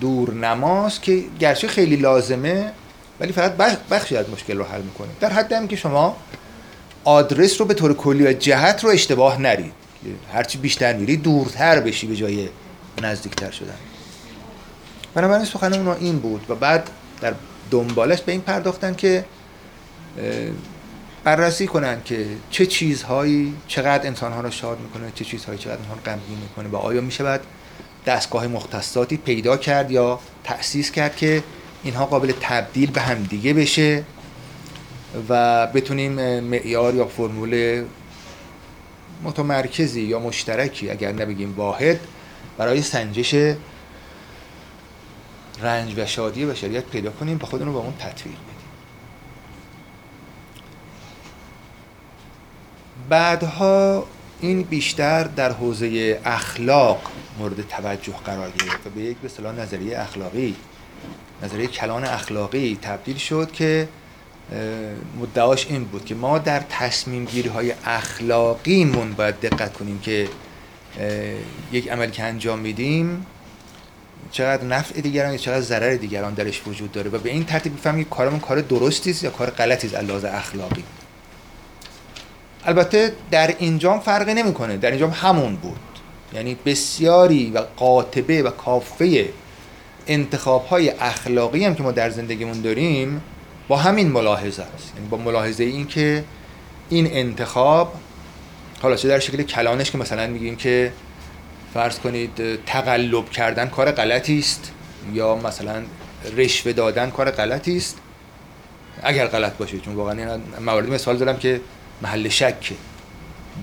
Speaker 1: دور نماز که گرچه خیلی لازمه ولی فقط بخشی از مشکل رو حل می‌کنه. در حد هم که شما آدرس رو به طور کلی و جهت رو اشتباه نرید. هرچی بیشتر میری دورتر بشی به جای نزدیکتر شدن. بنابراین سخن اونا این بود و بعد در دنبالش به این پرداختن که بررسی کنن که چه چیزهایی چقدر انسانها رو شاد می‌کنه چه چیزهایی چقدر رو غمگین می‌کنه و آیا میشه بعد دستگاه مختصاتی پیدا کرد یا تأسیس کرد که اینها قابل تبدیل به همدیگه بشه. و بتونیم معیار یا فرمول متمرکزی یا مشترکی اگر نبگیم واحد برای سنجش رنج و شادی بشریت پیدا کنیم و خودمون رو با اون تطبیق بدیم. بعدها این بیشتر در حوزه اخلاق مورد توجه قرار گرفت و به یک به نظریه اخلاقی نظریه کلان اخلاقی تبدیل شد که مدعاش این بود که ما در تصمیم گیری های اخلاقیمون باید دقت کنیم که یک عمل که انجام میدیم چقدر نفع دیگران یا چقدر ضرر دیگران درش وجود داره و به این ترتیب بفهمیم کارمون کار درستی است یا کار غلطی است لحاظ اخلاقی. البته در اینجام فرقی نمی‌کنه در اینجام همون بود. یعنی بسیاری و قاطبه و کافه انتخاب های اخلاقی هم که ما در زندگیمون داریم با همین ملاحظه است. یعنی با ملاحظه این که این انتخاب حالا چه در شکل کلانش که مثلا میگیم که فرض کنید تقلب کردن کار غلطی است یا مثلا رشوه دادن کار غلطی است اگر غلط باشه چون واقعا مواردی مثال دارم که محل شکه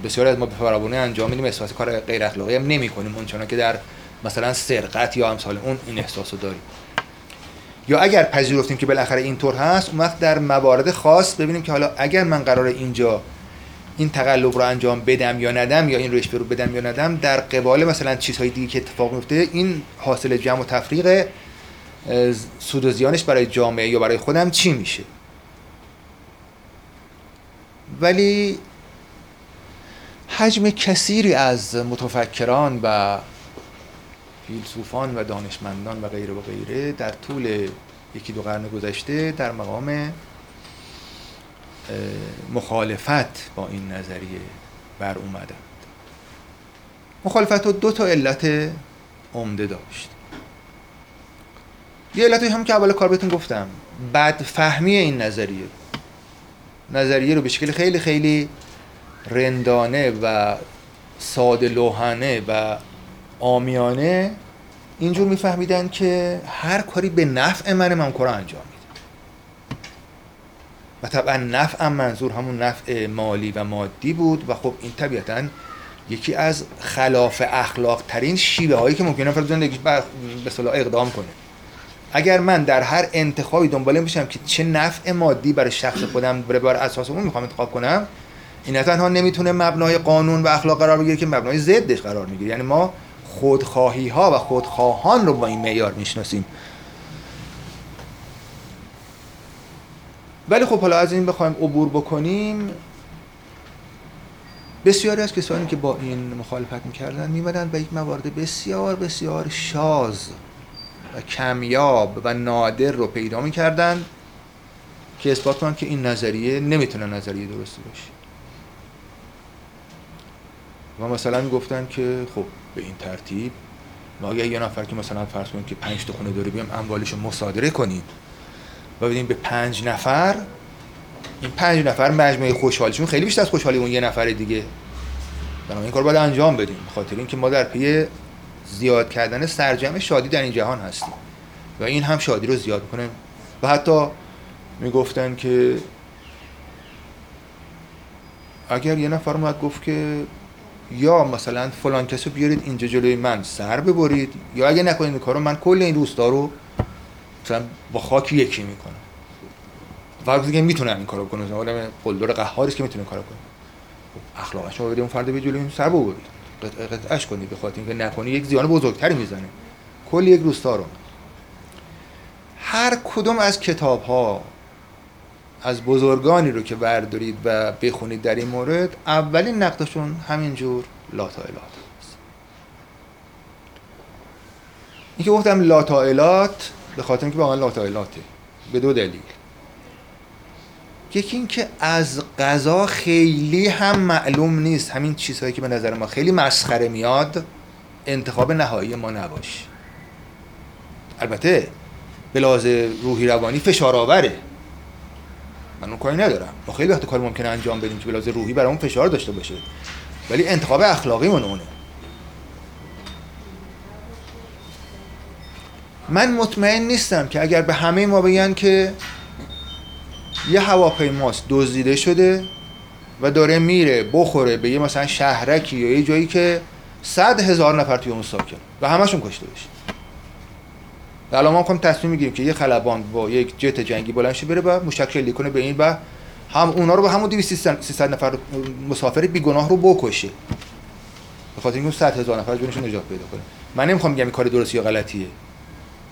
Speaker 1: بسیاری از ما به فراوانی انجام میدیم احساس کار غیر اخلاقی هم نمی کنیم اون که در مثلا سرقت یا امثال اون این احساس رو داریم. یا اگر پذیرفتیم که بالاخره اینطور هست اون وقت در موارد خاص ببینیم که حالا اگر من قرار اینجا این تقلب رو انجام بدم یا ندم یا این رشوه رو بدم یا ندم در قبال مثلا چیزهای دیگه که اتفاق میفته این حاصل جمع و تفریق سود و زیانش برای جامعه یا برای خودم چی میشه؟ ولی حجم کثیری از متفکران و فیلسوفان و دانشمندان و غیره و غیره در طول یکی دو قرن گذشته در مقام مخالفت با این نظریه بر اومدند. مخالفت دو تا علت عمده داشت. یه علتی هم که اول کار بهتون گفتم بد فهمی این نظریه. نظریه رو به شکل خیلی خیلی رندانه و ساده لوحانه و آمیانه اینجور میفهمیدن که هر کاری به نفع من من کار انجام میده. و طبعا نفع منظور همون نفع مالی و مادی بود و خب این طبیعتا یکی از خلاف اخلاق ترین شیوه هایی که ممکنه فرد زندگی به صلاح اقدام کنه. اگر من در هر انتخابی دنباله میشم که چه نفع مادی برای شخص خودم بر اساس اون می‌خوام انتخاب کنم این تنها نمی‌تونه مبنای قانون و اخلاق قرار بگیره که مبنای ضدش قرار می‌گیره. یعنی ما خودخواهی ها و خودخواهان رو با این معیار می‌شناسیم. ولی خب حالا از این بخوایم عبور بکنیم بسیاری از کسانی که با این مخالفت می‌کردن میمدن به یک موارد بسیار بسیار شاز و کمیاب و نادر رو پیدا می‌کردن که اثبات کنن که این نظریه نمی‌تونه نظریه درستی باشه. و مثلا می‌گفتن که خب به این ترتیب. ما اگه یه نفر که مثلا فرض کنیم که پنج تا خونه داره بیام اموالش مصادره کنیم. و بدیم به پنج نفر. این پنج نفر مجموعه خوشحالیشون خیلی بیشتر از خوشحالی اون یه نفر دیگه. بنابراین این کار باید انجام بدیم خاطر اینکه ما در پی زیاد کردن سرجم شادی در این جهان هستیم. و این هم شادی رو زیاد می‌کنه. و حتی می‌گفتن که اگر یه نفر اومد گفت که یا مثلا فلان کسو بیارید اینجا جلوی من سر ببرید یا اگه نکنید کارو من کل این روستا رو مثلا با خاک یکی می‌کنم. فرض دیگه می‌تونم این کارو کنم آدم قلدر قهاری که می‌تونه کارو کنه اخلاقش رو اون فرد به جلوی سر ببرید. قطعش کنید به خاطر اینکه نکنی یک زیان بزرگتری می‌زنه. کل یک روستا رو. هر کدوم از کتاب ها از بزرگانی رو که بردارید و بخونید در این مورد اولین نقدشون همینجور لاتائلات هست. این که گفتم لاتائلات به خاطر اینکه واقعا لاتائلاته به دو دلیل. یکی اینکه از غذا خیلی هم معلوم نیست. همین چیزهایی که به نظر ما خیلی مسخره میاد انتخاب نهایی ما نباشه. البته به لحاظ روحی روانی فشار آوره من اون کاری ندارم. ما خیلی وقت کار ممکنه انجام بدیم که به روحی برای اون فشار داشته باشه. ولی انتخاب اخلاقی من اونه من مطمئن نیستم که اگر به همه ما بگن که یه هواپیماست دزدیده شده و داره میره بخوره به یه مثلا شهرکی یا یه جایی که صد هزار نفر توی اون ساکن و همشون کشته بشه. الان ما می‌خوایم تصمیم می‌گیریم که یه خلبان با یک جت جنگی بلند شه بره و موشک شلیک کنه به این و هم اونا رو به همون 200 300 نفر مسافر بیگناه رو بکشه. به خاطر اینکه 100 هزار نفر جونشون نجات پیدا کنه. من نمی‌خوام میگم این کار درستی یا غلطیه.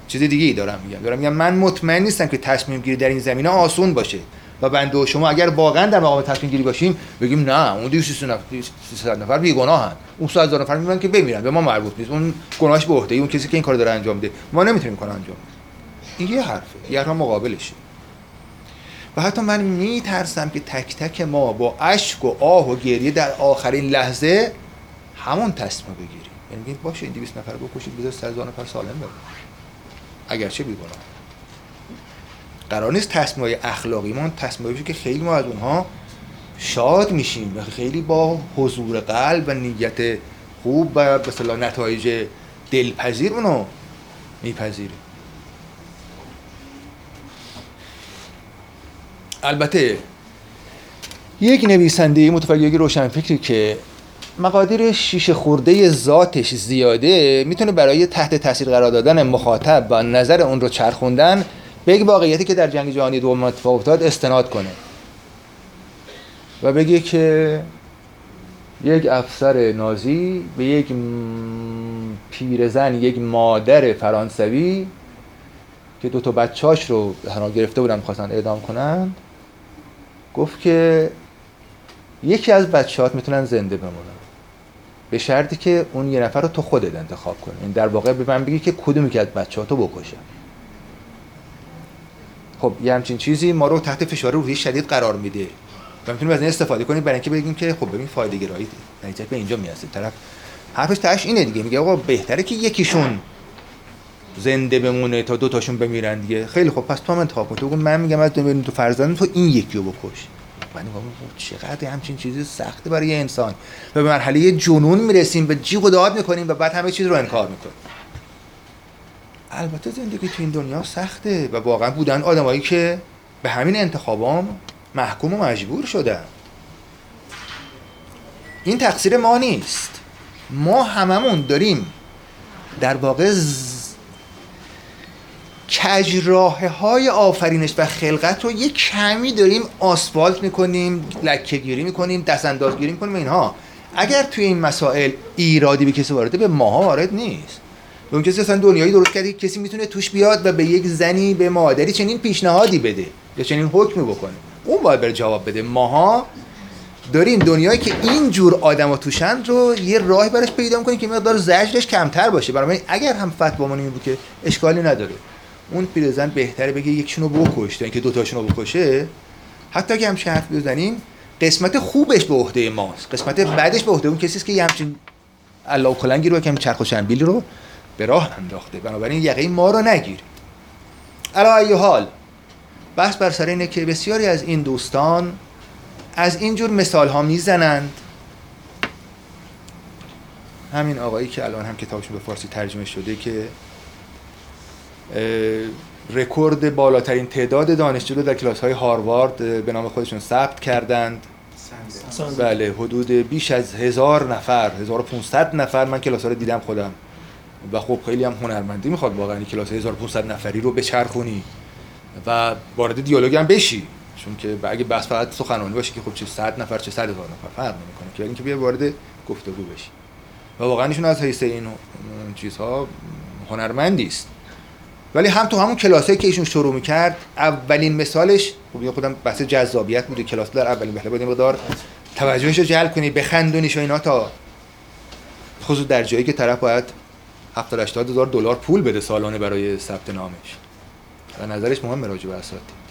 Speaker 1: چیز دیگه ای دارم میگم. دارم میگم من مطمئن نیستم که تصمیم گیری در این زمینه آسون باشه. و بنده و شما اگر واقعا در مقام تصمیم گیری باشیم بگیم نه اون 200 نفر 300 نفر بیگناهن. اون 100 هزار نفر میگن که بمیرن به ما مربوط نیست. اون گناهش به عهده اون کسی که این کار داره انجام ده ما نمی‌تونیم کار انجام این یه حرفه. یه حرف مقابلشه. و حتی من میترسم که تک تک ما با اشک و آه و گریه در آخرین لحظه همون تصمیم بگیریم. یعنی باشه این 200 نفر بکشید بذار 100 نفر سالم بمونه اگرچه بیگناه. قرار نیست تصمیم های اخلاقی ما تصمیم که خیلی ما از اونها شاد میشیم و خیلی با حضور قلب و نیت خوب و به نتایج دلپذیر اونو میپذیریم. البته یک نویسنده متفکر روشنفکری که مقادیر شیش خورده ذاتش زیاده می‌تونه برای تحت تاثیر قرار دادن مخاطب و نظر اون رو چرخوندن به یک واقعیتی که در جنگ جهانی دوم اتفاق افتاد استناد کنه. و بگه که یک افسر نازی به یک پیرزن یک مادر فرانسوی که دو تا بچاش رو هنها گرفته بودن می‌خواستن اعدام کنن گفت که یکی از بچهات می‌تونن زنده بمونن. به شرطی که اون یه نفر رو تو خودت انتخاب کنی این در واقع به من بگی که کدومی که از بچه‌هاتو بکشه خب یه همچین چیزی ما رو تحت فشار روحی شدید قرار میده. و می‌تونیم از این استفاده کنیم برای اینکه بگیم که خب ببین فایده گرایی نتیجه به اینجا می‌رسه. طرف حرفش تاش اینه دیگه. میگه آقا بهتره که یکیشون زنده بمونه تا دو تاشون بمیرن دیگه. خیلی خب پس تو هم انتخاب کن. تو من میگم از تو تو فرزند تو این یکی رو بکش. من میگم چقدر همچین چیزی سخته برای انسان. و به مرحله جنون می‌رسیم به جیغ و داد می‌کنیم و بعد همه چیز رو انکار می‌کنیم. البته زندگی تو این دنیا سخته و واقعا بودن آدمایی که به همین انتخابام محکوم و مجبور شدن. این تقصیر ما نیست. ما هممون داریم در واقع کجراه های آفرینش و خلقت رو یه کمی داریم آسفالت می‌کنیم لکه گیری می‌کنیم دست انداز گیری می‌کنیم اینها. اگر توی این مسائل ایرادی به کسی وارده به ماها وارد نیست. اون کسی اصلا دنیایی درست کرده کسی می‌تونه توش بیاد و به یک زنی به مادری چنین پیشنهادی بده یا چنین حکمی بکنه. اون باید بره جواب بده. ماها داریم دنیایی که این جور آدما توشن رو یه راهی براش پیدا می‌کنیم که مقدار زجرش کمتر باشه. برای اگر هم فتوامون این بود که اشکالی نداره. اون پیرزن بهتره بگه یکشونو بکش تا اینکه دوتاشونو بکشه. حتی اگه همچین حرف بزنیم قسمت خوبش به عهده ماست. قسمت بعدش به عهده. اون کسی که یه الله کلنگی رو که چرخ و رو به راه انداخته. بنابراین یقه ما رو نگیر. علا ای حال بحث بر سر اینه که بسیاری از این دوستان از اینجور مثال ها می‌زنند. همین آقایی که الان هم کتابشون به فارسی ترجمه شده که رکورد بالاترین تعداد دانشجو رو در کلاس های هاروارد به نام خودشون ثبت کردند. بله حدود بیش از هزار نفر 1500 نفر. من کلاس ها رو دیدم خودم. و خب خیلی هم هنرمندی می‌خواد واقعا کلاس 1500 نفری رو بچرخونی و وارد دیالوگ هم بشی. چون که اگه بس فقط سخنرانی باشه که خب چه 100 نفر چه 100 هزار نفر فرق نمی‌کنه. که اینکه بیا وارد گفتگو بشی. و واقعا ایشون از حیث این چیزها هنرمندی است. ولی هم تو همون کلاسایی که ایشون شروع می‌کرد اولین مثالش خب خودم بحث جذابیت بوده کلاس در اولین بهله بودیم مقدار توجهش رو جلب کنی بخندونیش و اینا تا. خصوص در جایی که طرف باید 70 80 هزار دلار پول بده سالانه برای ثبت نامش. و نظرش مهم راجع به اساتید.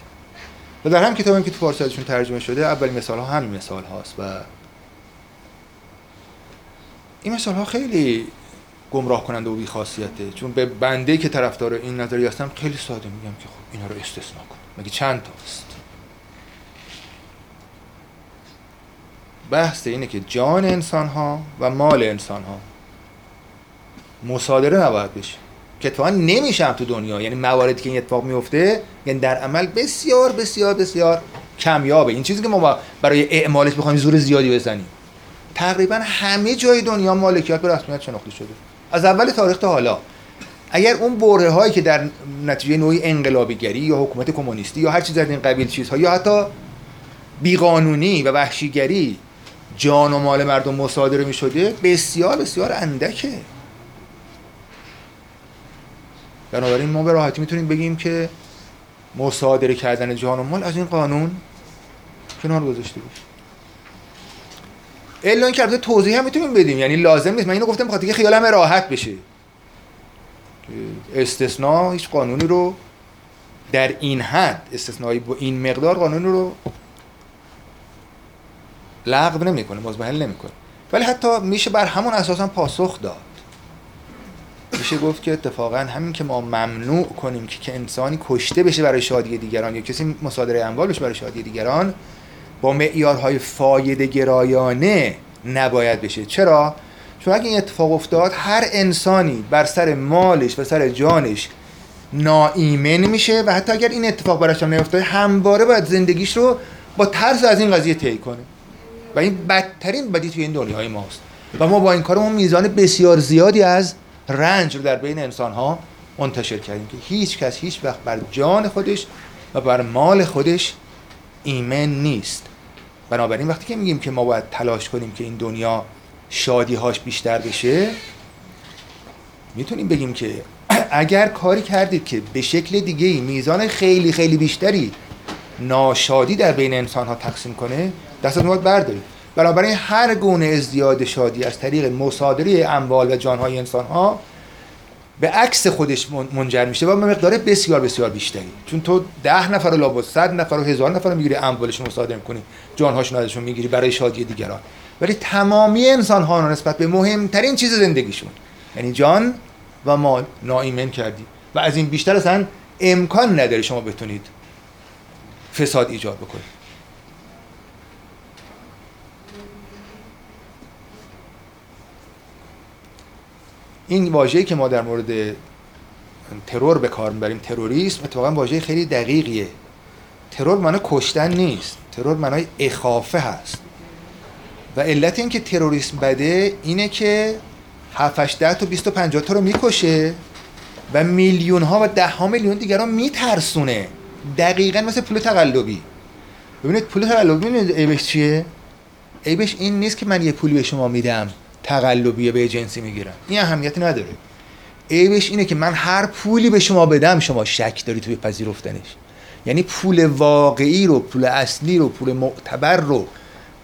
Speaker 1: و در هم کتابی که تو فارسی ازشون ترجمه شده اولین مثال ها همین مثال هاست و این مثال ها خیلی گمراه کننده و بیخاصیته. چون به بنده که طرفدار این نظری هستم خیلی ساده میگم که خب اینا رو استثناء کن. مگه چند تا است بحث اینه که جان انسان ها و مال انسان ها مصادره نباید بشه. که اتفاقا نمیشم تو دنیا. یعنی مواردی که این اتفاق میفته یعنی در عمل بسیار بسیار بسیار کمیابه. این چیزی که ما برای اعمالش بخوایم زور زیادی بزنیم. تقریبا همه جای دنیا مالکیت به رسمیت شناخته شده. از اول تاریخ تا حالا. اگر اون بره هایی که در نتیجه نوعی انقلابیگری یا حکومت کمونیستی یا هر چیز در این قبیل چیزها یا حتی بیقانونی و وحشیگری جان و مال مردم مصادره می شده بسیار بسیار اندکه. بنابراین ما به راحتی می‌تونیم بگیم که مصادره کردن جان و مال از این قانون کنار گذاشته باشه. الا اینکه البته توضیح هم می‌تونیم بدیم. یعنی لازم نیست. من اینو گفتم بخاطر که خیالم راحت بشه. استثناء هیچ قانونی رو در این حد استثنایی با این مقدار قانون رو لغو نمی‌کنه مزمحل نمی‌کنه. ولی حتی میشه بر همون اساس هم پاسخ داد. میشه گفت که اتفاقا همین که ما ممنوع کنیم که, که انسانی کشته بشه برای شادی دیگران یا کسی مصادره اموال بشه برای شادی دیگران با معیارهای فایده گرایانه نباید بشه. چرا؟ چون اگه این اتفاق افتاد هر انسانی بر سر مالش و سر جانش ناایمن میشه و حتی اگر این اتفاق براش هم نیفتاد همواره باید زندگیش رو با ترس از این قضیه طی کنه. و این بدترین بدی توی این دنیای ماست. و ما با این کارمون میزان بسیار زیادی از رنج رو در بین انسان ها منتشر کردیم که هیچ کس هیچ وقت بر جان خودش و بر مال خودش ایمن نیست. بنابراین وقتی که میگیم که ما باید تلاش کنیم که این دنیا شادی هاش بیشتر بشه می‌تونیم بگیم که اگر کاری کردید که به شکل دیگه ای میزان خیلی خیلی بیشتری ناشادی در بین انسان ها تقسیم کنه دستتون باید بردارید. بنابراین هر گونه ازدیاد شادی از طریق مصادره اموال و جانهای انسان ها به عکس خودش منجر میشه و مقدار بسیار بسیار بیشتری. چون تو ده نفر لابد صد نفر و هزار نفر می‌گیری اموالشون مصادره می‌کنی جانهاشون ازشون می‌گیری برای شادی دیگران. ولی تمامی انسان ها نسبت به مهمترین چیز زندگیشون یعنی جان و مال ناایمن کردی. و از این بیشتر اصلا امکان نداره شما بتونید فساد ایجاد بکنید. این واژه‌ای که ما در مورد ترور به کار می‌بریم تروریسم اتفاقا واژه خیلی دقیقیه. ترور معنی کشتن نیست. ترور معنای اخافه هست. و علت این که تروریسم بده اینه که 7 ده تا 20 تا 50 تا رو می‌کشه و میلیون ها و ده ها میلیون دیگران میترسونه. دقیقا مثل پول تقلبی. ببینید پول تقلبی ببینید عیبش چیه؟ عیبش این نیست که من یه پولی به شما میدم. تقلبی به جنسی می‌گیرم این اهمیتی نداره. عیبش اینه که من هر پولی به شما بدم شما شک داری توی پذیرفتنش. یعنی پول واقعی رو پول اصلی رو پول معتبر رو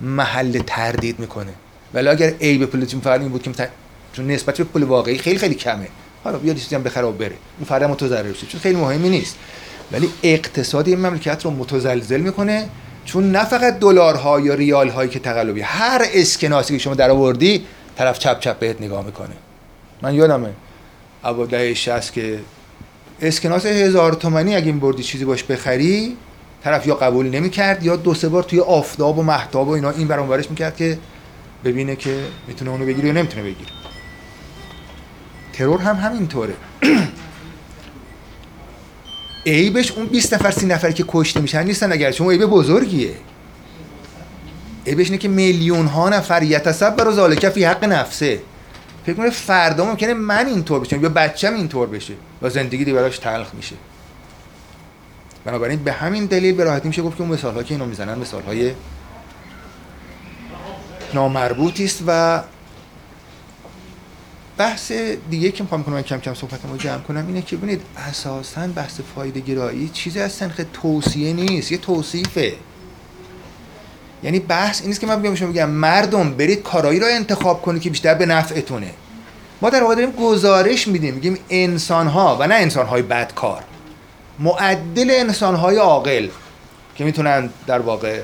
Speaker 1: محل تردید می‌کنه. ولی اگر عیب پولتون فقط این بود که چون نسبت به پول واقعی خیلی خیلی کمه. حالا بیا چیزی هم بخره و بره. اون فرد متضرر بشه چون خیلی مهمی نیست. ولی اقتصاد این مملکت رو متزلزل می‌کنه چون نه فقط دلارها یا ریال هایی که تقلبی هر اسکناسی که شما در آوردی طرف چپ چپ بهت نگاه می‌کنه. من یادمه. اول دهه 60 که اسکناس هزار تومانی اگه این بردی چیزی باش بخری طرف یا قبول نمی‌کرد یا دو سه بار توی آفتاب و محتاب و اینا این برام ورش می‌کرد که ببینه که می‌تونه اونو بگیره یا نمی‌تونه بگیره. ترور هم همینطوره. عیبش اون 20 نفر 30 نفری که کشته میشن نیستن اگر چون عیب بزرگیه. عیبش اینه که میلیون ها نفر یتصبر ذالک فی حق نفسه. فکر کنه فردا ممکنه من اینطور بشم یا بچم اینطور بشه و زندگی دیگه براش تلخ میشه. بنابراین به همین دلیل به راحتی میشه گفت که اون مثال که اینو می‌زنن مثال های نامربوطی است و بحث دیگه که می‌خوام کنم کم کم صحبت رو جمع کنم اینه که ببینید اساسا بحث فایده گرایی چیزی از سنخ توصیه نیست یه توصیفه. یعنی بحث این نیست که من بیام شما بگم مردم برید کارایی رو انتخاب کنید که بیشتر به نفعتونه. ما در واقع داریم گزارش میدیم میگیم انسان ها و نه انسان های بدکار. معدل انسان های عاقل که می‌تونن در واقع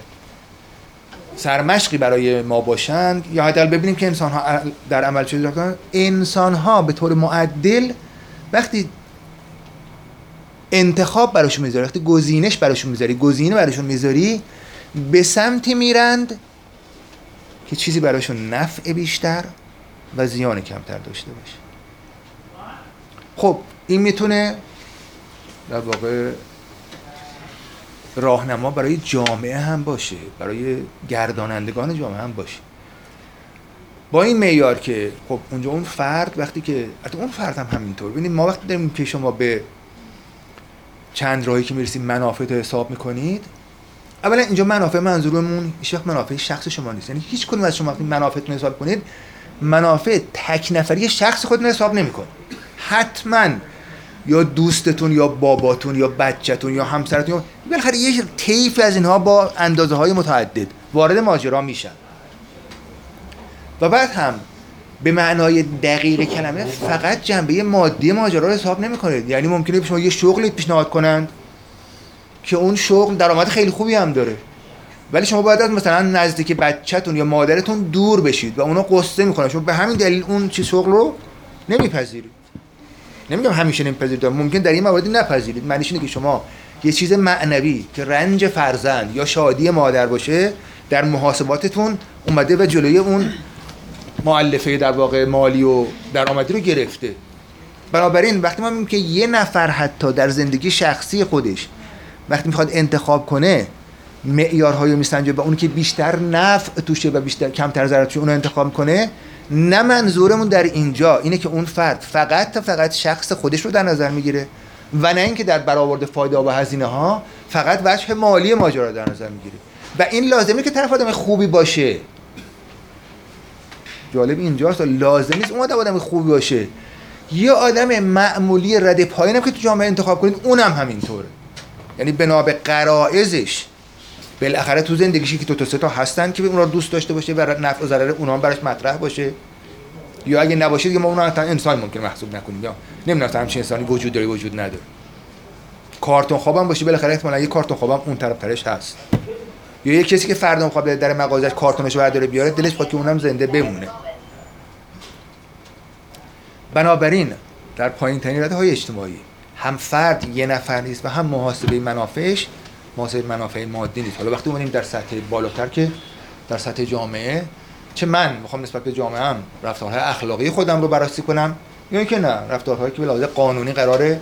Speaker 1: سرمشقی برای ما باشند یا حداقل ببینیم که انسان ها در عمل چه کنن. انسان ها به طور معدل وقتی انتخاب براشون می‌ذاری وقتی گزینش براشون می‌ذاری گزینه براشون می‌ذاری به سمتی میرند که چیزی براشون نفع بیشتر و زیان کمتر داشته باشه. خب این می‌تونه در واقع راهنما برای جامعه هم باشه برای گردانندگان جامعه هم باشه. با این معیار که خب اونجا اون فرد وقتی که حتی اون فرد هم همینطور. ببینید ما وقتی داریم که شما به چند راهی که می‌رسید منافع رو حساب می‌کنید اولا اینجا منافع منظورمون هیچ منافع شخص شما نیست. یعنی هیچ کدوم از شما وقتی منافعتون حساب کنید منافع تک نفری شخص خودتون حساب نمی‌کنه. حتما یا دوستتون یا باباتون یا بچهتون یا همسرتون یا بالاخره یه طیف از اینها با اندازه های متعدد وارد ماجرا میشن. و بعد هم به معنای دقیق کلمه فقط جنبه مادی ماجرا رو حساب نمی‌کنید. یعنی ممکنه شما یه شغلی پیشنهاد کنند. که اون شغل درآمد خیلی خوبی هم داره. ولی شما باید از مثلا نزدیک بچهتون یا مادرتون دور بشید و اونا قصه می‌کنن شما به همین دلیل اون چی شغل رو نمیپذیرید. نمیگم همیشه نمیپذیرید ممکن در این مواردی نپذیرید. معنیش اینه که شما یه چیز معنوی که رنج فرزند یا شادی مادر باشه در محاسباتتون اومده و جلوی اون معلفه در واقع مالی و درآمدی رو گرفته. بنابراین وقتی ما میگیم که یه نفر حتی در زندگی شخصی خودش وقتی می‌خواد انتخاب کنه معیارهای میسنجه و اون که بیشتر نفع توشه و بیشتر کمتر ضرر توشه اون رو انتخاب کنه نه منظورمون در اینجا. اینه که اون فرد فقط تا فقط شخص خودش رو در نظر می‌گیره و نه اینکه در برآورد فایده و هزینه ها فقط وجه مالی ماجرا در نظر می‌گیره. و این لازمه که طرف آدم خوبی باشه. جالب اینجاست لازم نیست اون آدم خوبی باشه. یه آدم معمولی رد پایین که تو جامعه انتخاب کنید اونم همینطوره. یعنی بنا به قرائزش. بالاخره تو زندگیشی که تو تا سه تا هستن که اون رو دوست داشته باشه و نفع و ضرر اونها براش مطرح باشه. یا اگه نباشه دیگه ما اون رو انسان ممکن محسوب نکنیم. یا نمی‌دونم همچین انسانی وجود داره وجود نداره. کارتون خوابم باشه بالاخره احتمالاً یه کارتون خوابم اون طرف ترش هست. یا یه کسی که فردا می‌خواد در مغازش کارتونش برداره بیاره دلش خواهد که اونم زنده بمونه. بنابراین در پایین ترین رده های اجتماعی. هم فرد یه نفر نیست و هم محاسبه منافعش محاسبه منافع مادی نیست. حالا وقتی اومدیم در سطح بالاتر که در سطح جامعه چه من می‌خوام نسبت به جامعه هم رفتارهای اخلاقی خودم رو بررسی کنم؟ یا اینکه نه رفتارهایی که به قانونی قراره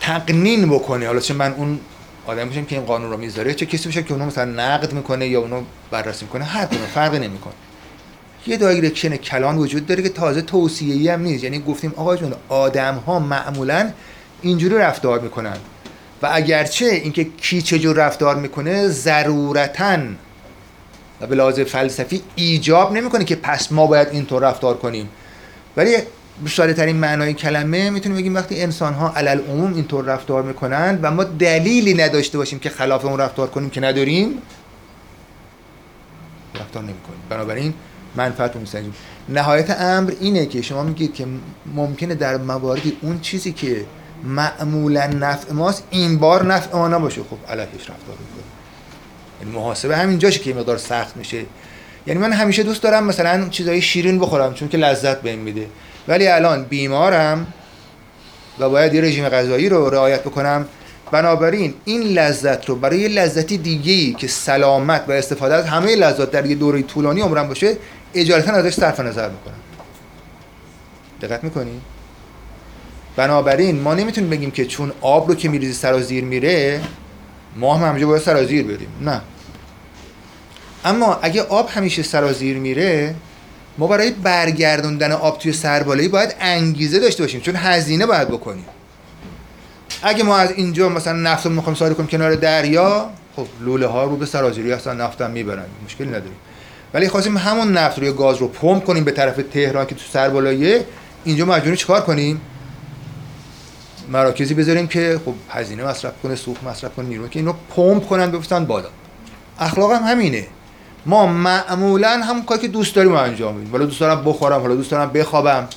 Speaker 1: تقنین بکنه. حالا چه من اون آدم باشم که این قانون رو می‌ذاره چه کسی باشه که اونو مثلا نقد می‌کنه یا اونو بررسی می‌کنه؟ هر کدوم فرقی نمی‌کنه. یه direction کلان وجود داره که تازه توصیه‌ای هم نیست. یعنی گفتیم آقا جون آدم ها معمولا اینجوری رفتار می‌کنن. و اگرچه اینکه کی چجور رفتار می‌کنه ضرورتا و به لحاظ فلسفی ایجاب نمی‌کنه که پس ما باید اینطور رفتار کنیم. ولی به ترین معنای کلمه می‌تونیم بگیم وقتی انسان ها علل عموم اینطور رفتار می‌کنن و ما دلیلی نداشته باشیم که خلاف اون رفتار کنیم که نداریم رفتار نمی‌کنیم. بنابراین منفعت رو نهایت امر اینه که شما میگید که ممکنه در مواردی اون چیزی که معمولا نفع ماست. این بار نفع ما نباشه. خب علیهش رفتار می‌کنه یعنی محاسبه همینجاشه که مقدار سخت میشه. یعنی من همیشه دوست دارم مثلا چیزای شیرین بخورم چون که لذت بهم میده. ولی الان بیمارم و باید یه رژیم غذایی رو رعایت بکنم. بنابراین این لذت رو برای یه لذتی دیگه که سلامت و استفاده از همه لذات در یه دوره طولانی عمرم باشه اجالتا ازش صرف نظر می‌کنم. دقت می‌کنی؟ بنابراین ما نمی‌تونیم بگیم که چون آب رو که میریزی سرازیر میره ما هم همجا باید سرازیر بریم. نه. اما اگه آب همیشه سرازیر میره ما برای برگردوندن آب توی سربالایی باید انگیزه داشته باشیم چون هزینه باید بکنیم. اگه ما از اینجا مثلا نفت رو می‌خوایم سواری کنیم کنار دریا خب لوله ها رو به سرازیری هستن نفت هم می‌برن مشکلی نداریم. ولی خواستیم همون نفت روی گاز رو پمپ کنیم به طرف تهران که تو سربالاییه اینجا مجبوریم چیکار کنیم؟ مراکزی بذاریم که خب هزینه مصرف کنه سوخت مصرف کنه نیرو. که اینو پمپ کنن بفرستن بالا. اخلاق هم همینه. ما معمولا هم کاری که دوست داریم انجام میدیم حالا دوست دارم بخورم حالا دوست دارم بخوابم.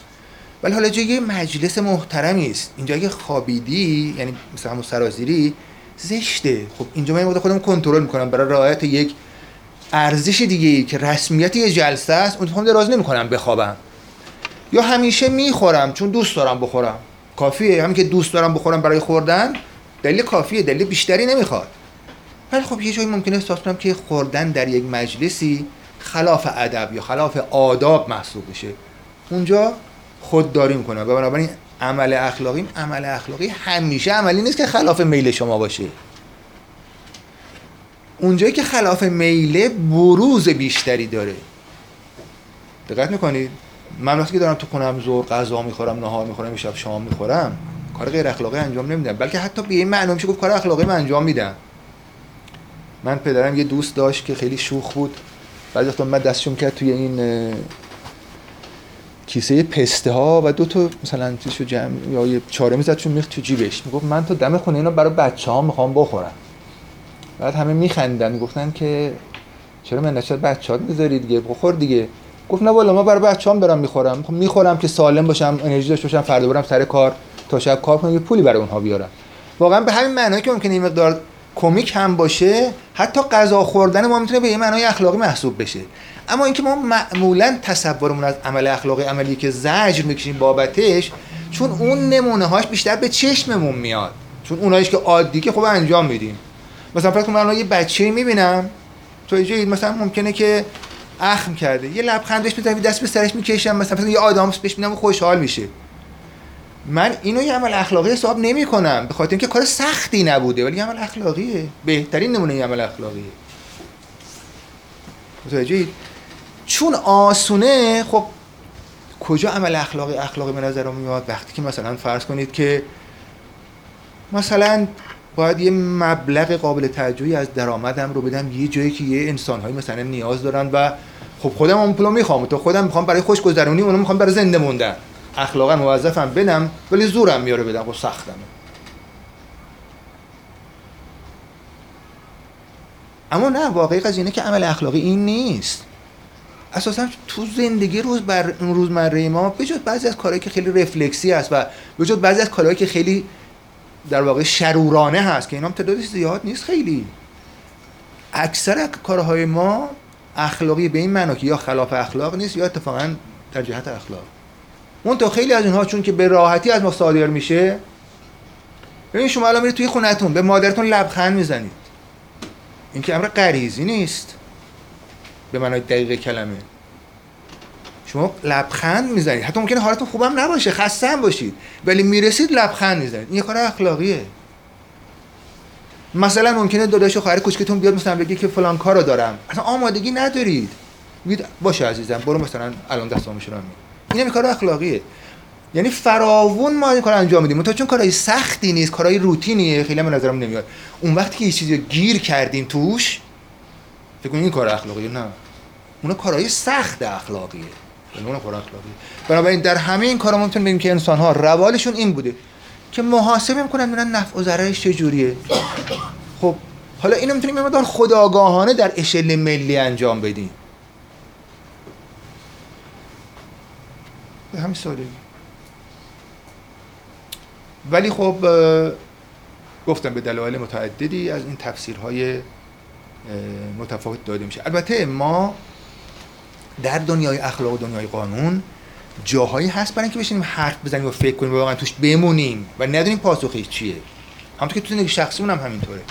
Speaker 1: ولی حالا جای مجلس محترمی است اینجا اگه خوابیدی یعنی مثلا همون سرازیری زشته. خب اینجا من خودم کنترل می‌کنم. برای رعایت یک ارزش دیگه ای که رسمیت یه جلسه است اون دراز نمی‌کنم بخوابم. یا همیشه می‌خورم چون دوست دارم بخورم. کافیه. همین که دوست دارم بخورم برای خوردن دلیل کافیه دلیل بیشتری نمی‌خواد. ولی خب یه جایی ممکنه احساس کنم که خوردن در یک مجلسی خلاف ادب یا خلاف آداب محسوب بشه. اونجا خودداری می‌کنم. و بنابراین عمل اخلاقی عمل اخلاقی همیشه عملی نیست که خلاف میل شما باشه. اونجایی که خلاف میله بروز بیشتری داره. دقت می‌کنید؟ من وقتی که دارم تو خونم زور غذا می‌خورم نهار می‌خورم شب شام می‌خورم کار غیر اخلاقی انجام نمیدم. بلکه حتی به این معنی میشه گفت کار اخلاقی من انجام میدم. من پدرم یه دوست داشت که خیلی شوخ بود. بعضی وقتا من دستشون کرد توی این کیسه پسته ها و دو تا مثلا چیزشو جمع یا یه چاره می‌زد چون میخ تو جیبش. می‌گفت من تو دم خونه اینا برای بچه ها می‌خوام بخورم. بعد همه میخندن می‌گفتن که چرا من نشد بچه ها می‌ذارید دیگه؟ بخور دیگه. گفت نه والا ما برای بچه‌ام دارم می‌خورم. خب می‌خورم که سالم باشم انرژی داشته باشم فردا برم سر کار تا شب کار کنم یه پولی برای اونها بیارم. واقعا به همین معنایی که ممکنه این مقدار کمیک هم باشه حتی غذا خوردن ما می‌تونه به یه معنای اخلاقی محسوب بشه. اما اینکه ما معمولا تصورمون از عمل اخلاقی عملی که زجر می‌کشیم بابتش چون اون نمونه هاش بیشتر به چشممون میاد. چون اونایش که عادی که خب انجام میدیم. مثلا فکر من یه بچه‌ای می‌بینم تو مثلا ممکنه که اخم کرده. یه لبخند بهش می‌زنم دست به سرش می‌کشم مثلا یه آدم بهش میدم خوشحال میشه. من اینو یه عمل اخلاقی حساب نمی کنم به خاطر اینکه کار سختی نبوده ولی عمل اخلاقیه. بهترین نمونه یه عمل اخلاقیه. متوجهید چون آسونه خب کجا عمل اخلاقی اخلاقی به نظر میاد؟ وقتی که مثلا فرض کنید که مثلا باید یه مبلغ قابل توجهی از درآمدم رو بدم یه جایی که یه انسانهایی مثلا نیاز دارن و خب خودم اون پولو می‌خوام. تو خودم می‌خوام برای خوش گذرونی اونو می‌خوام برای زنده موندن. اخلاقا موظفم بدم ولی زورم میاره بدم. خب سختمه. اما نه واقعی قضیه اینه که عمل اخلاقی این نیست. اساسا تو زندگی روز بر روزمره ما به بعضی از کارهایی که خیلی رفلکسی است و به بعضی از کارهایی که خیلی در واقع شرورانه هست که اینا هم تعدادش زیاد نیست خیلی. اکثر کارهای ما اخلاقی به این معنا که یا خلاف اخلاق نیست یا اتفاقا در جهت اخلاق. اون خیلی از اینها چون که به راحتی از ما صادر میشه ببین شما الان میرید توی خونتون به مادرتون لبخند می‌زنید. این که امر غریزی نیست. به معنای دقیق کلمه. شما لبخند می‌زنید. حتی ممکنه حالتون خوبم نباشه خسته هم باشید. ولی می‌رسید لبخند می‌زنید. این کار اخلاقیه. مثلا ممکنه داداش خواهر کوچکتون بیاد مثلا بگه که فلان کارو دارم. اصلا آمادگی ندارید. میگید باشه عزیزم برو مثلا الان دستامو شروع این کار اخلاقیه. یعنی فراوون ما این کار انجام میدیم. تا چون کارهای سختی نیست کارهای روتینیه خیلی به نظرم نمیاد. اون وقتی که یه چیزی گیر کردیم توش فکر این کار اخلاقیه نه. اون کارهای سخت اخلاقیه. نوع کار اخلاقی بنابراین در همه این کارا بگیم که انسان ها روالشون این بوده. که محاسبه می‌کنن میرن نفع و ضررش چجوریه خب حالا اینو می‌تونیم یه مقدار خداگاهانه در اشل ملی انجام بدیم. به همین سادگی. ولی خب گفتم به دلایل متعددی از این تفسیرهای متفاوت داده میشه. البته ما در دنیای اخلاق و دنیای قانون جاهایی هست برای اینکه بشینیم حرف بزنیم و فکر کنیم و واقعا توش بمونیم و ندونیم پاسخش چیه. همونطور که تو زندگی شخصی هم همینطوره.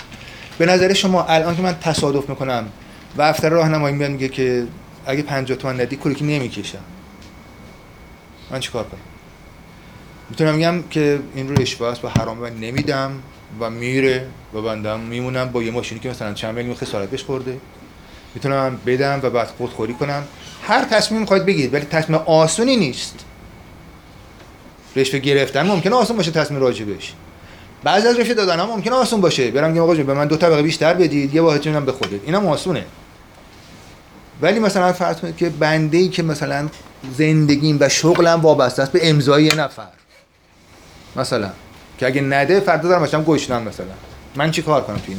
Speaker 1: به نظر شما الان که من تصادف می‌کنم و افتر راهنمایی میاد میگه که اگه 50 تومن ندی که نمی‌کشم. من چیکار کنم؟ می‌تونم بگم که این رو اشتباه است و حرامه و نمیدم و میره و بندم میمونم با یه ماشینی که مثلا چند میلیون خسارت بهش خورده. می‌تونم بدم و بعد خودخوری کنم. هر تصمیم خواهید بگیرید ولی تصمیم آسونی نیست. رشوه گرفتن ممکنه آسون باشه تصمیم راجبش بعضی از رشوه دادن ها ممکنه آسون باشه. برم میگم آقا به من دو طبقه بیشتر بدید یه واحد به خودت اینم آسونه. ولی مثلا فرض کنید که بنده ای که مثلا زندگیم و شغلم وابسته است به امضای یه نفر. مثلا. که اگه نده فردا دارم باشم گشنم مثلا. من چی کار کنم تو این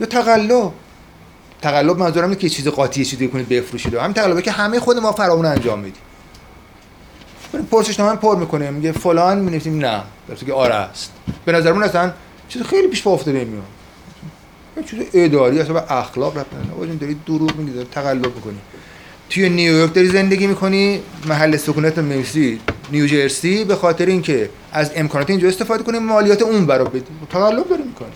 Speaker 1: یا تقلب. تقلب منظورم که چیز قاطی چیزی کنید بفروشید. همین تقلبه که همه خود ما فرامون انجام میدیم. پرسش نامه پر می‌کنه. میگه فلان می‌نویسیم نه. در که آره است. به نظرمون اصلا چیز خیلی پیش پا افتاده یه چیز اداری اصلا اخلاق رفت نه داری دروغ میگی داری تقلب می‌کنی. توی نیویورک داری زندگی می‌کنی محل سکونت میسی نیوجرسی به خاطر اینکه از امکانات اینجا استفاده کنی مالیات اون برا بدی. تقلب داری می‌کنی.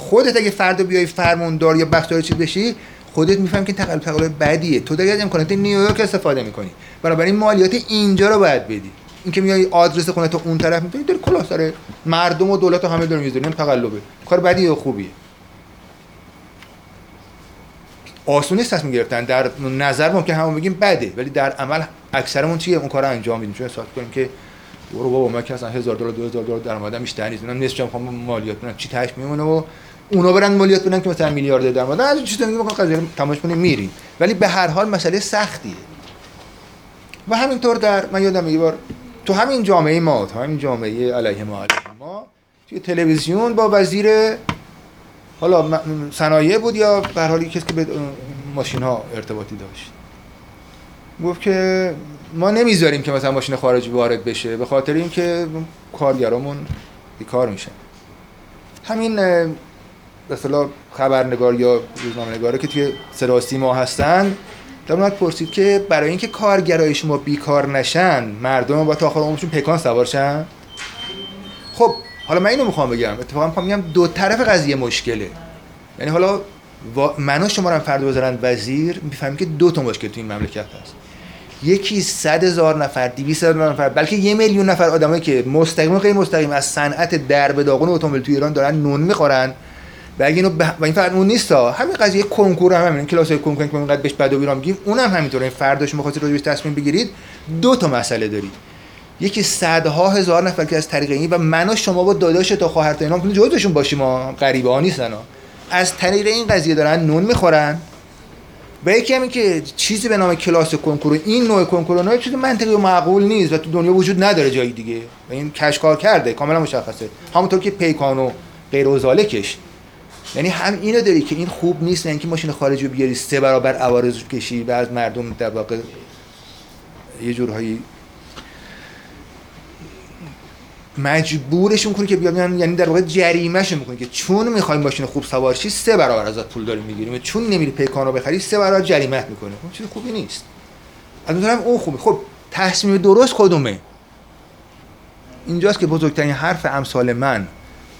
Speaker 1: خودت اگه فردا بیای فرماندار یا بخشدار چیز بشی خودت میفهم که تقلب تقلب بدیه. تو داری از امکانات نیویورک استفاده می‌کنی. این مالیات اینجا رو باید بدی. اینکه میای آدرس خونه تو اون طرف می‌تونی داری کلاه سر مردم و دولت و همه داره می‌ذاری این تقلبه. کار بدی یا خوبیه؟ آسون نیست تصمیم گرفتن. در نظر ممکن همون بگیم بده ولی در عمل اکثرمون چیه؟ اون کار انجام میدیم. چون احساس کنیم که برو بابا من که اصلا 1000 دلار 2000 دلار درآمدم بیشتر نیست. من نصفش می‌خوام مالیات بدم چی تاش میمونه و اونا برن مالیات بدن که مثلا میلیارد درآمد از چیز دیگه می‌خوام قضیه تماش کنیم میری ولی به هر حال مسئله سختیه. و همینطور در من یادم یه بار تو همین جامعه ما تو همین جامعه علیه ما علیه ما توی تلویزیون با وزیر حالا صنایع بود یا به حال کسی که به ماشین ها ارتباطی داشت. گفت که ما نمی‌ذاریم که مثلا ماشین خارجی وارد بشه به خاطر اینکه کارگرامون بیکار میشن. همین مثلا خبرنگار یا روزنامه نگاره که توی صدا ما هستن در پرسید که برای اینکه کارگرای شما بیکار نشن مردم با تا آخر عمرشون پکان سوار شن؟ خب حالا من اینو می‌خوام بگم اتفاقا می‌خوام بگم دو طرف قضیه مشکله. یعنی حالا منو شما رو فرد بذارن وزیر می‌فهمیم که دو تا مشکل تو این مملکت هست. یکی صد هزار نفر 200 هزار نفر بلکه یه میلیون نفر آدمایی که مستقیم و غیر مستقیم از صنعت درب داغون اتومبیل تو ایران دارن نون می‌خورن. و اگه اینو و این فقط اون نیست همین قضیه کنکور هم همین کلاس کنکور که اینقدر بهش بد و بیرام میگیم اونم همینطوره. این فرداش می‌خواستید راجعش تصمیم بگیرید دو تا مسئله دارید. یکی صدها هزار نفر که از طریق این و من و شما با داداش تا خواهر تا اینا کنید جزوشون باشیم ما غریبه ها. نیستن از طریق این قضیه دارن نون می‌خورن. و یکی همین که چیزی به نام کلاس کنکور این نوع کنکور نوع چیزی منطقی و معقول نیست و تو دنیا وجود نداره جایی دیگه. و این کشکار کرده کاملا مشخصه. همونطور که پیکان و غیر و یعنی هم اینو داری که این خوب نیست نه اینکه ماشین خارجی رو سه برابر عوارض کشی و از مردم در واقع یه جورهایی مجبورشون کنی که بیان یعنی در واقع جریمهشون می‌کنی که چون می‌خوای ماشین خوب سوار شی سه برابر ازت پول داریم می‌گیریم. چون نمیری پیکان رو بخری سه برابر جریمت می‌کنه اون چیز خوبی نیست. از اون اون خوبه. خب تصمیم درست کدومه؟ اینجاست که بزرگترین حرف امثال من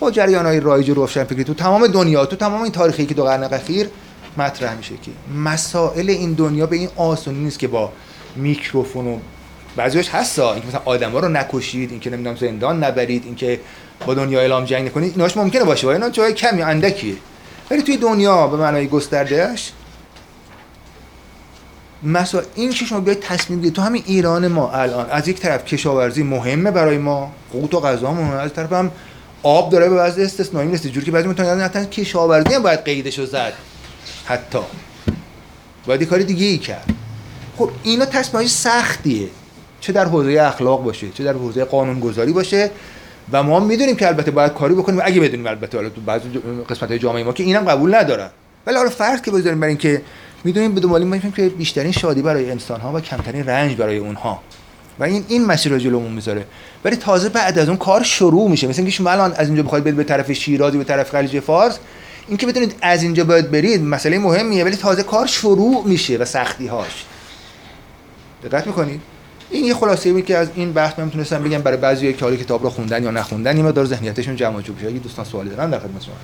Speaker 1: با جریان های رایج و روشن فکری تو تمام دنیا تو تمام این تاریخی که دو قرن اخیر مطرح میشه که مسائل این دنیا به این آسونی نیست که با میکروفون و بعضیش هستا. اینکه مثلا آدما رو نکشید اینکه نمی‌دونم زندان نبرید اینکه با دنیا اعلام جنگ نکنید ایناش ممکنه باشه. ولی اینا جای کمی اندکیه ولی توی دنیا به معنای گستردهش مثلا این که شما بیاید تصمیم بگیرید تو همین ایران ما الان از یک طرف کشاورزی مهمه برای ما قوت و غذا مهمه از طرف هم آب داره به وضع استثنایی نیست جوری که بعضی می‌تونن حتی کشاورزی هم باید قیدشو زد. حتی. باید کاری دیگه ای کرد. خب اینا تصمیمای سختیه. چه در حوزه اخلاق باشه چه در حوزه قانون گذاری باشه. و ما می‌دونیم که البته باید کاری بکنیم. اگه بدونیم البته حالا تو بعضی قسمت های جامعه ما که اینم قبول ندارن. ولی حالا فرض که بذاریم برای اینکه می‌دونیم به دنبال که بیشترین شادی برای انسان ها و کمترین رنج برای اونها. و این این مسیر رو جلومون می‌ذاره. ولی تازه بعد از اون کار شروع میشه. مثل اینکه شما الان از اینجا بخواید برید به طرف شیرازی به طرف خلیج فارس اینکه بتونید از اینجا باید برید مسئله مهمیه ولی تازه کار شروع میشه و سختی هاش دقت می‌کنید؟ این یه خلاصه ای که از این بحث من می‌تونستم بگم برای بعضی که حالا کتاب رو خوندن یا نخوندن این مقدار ذهنیتشون جمع جور بشه اگه دوستان سوالی دارن در خدمت شما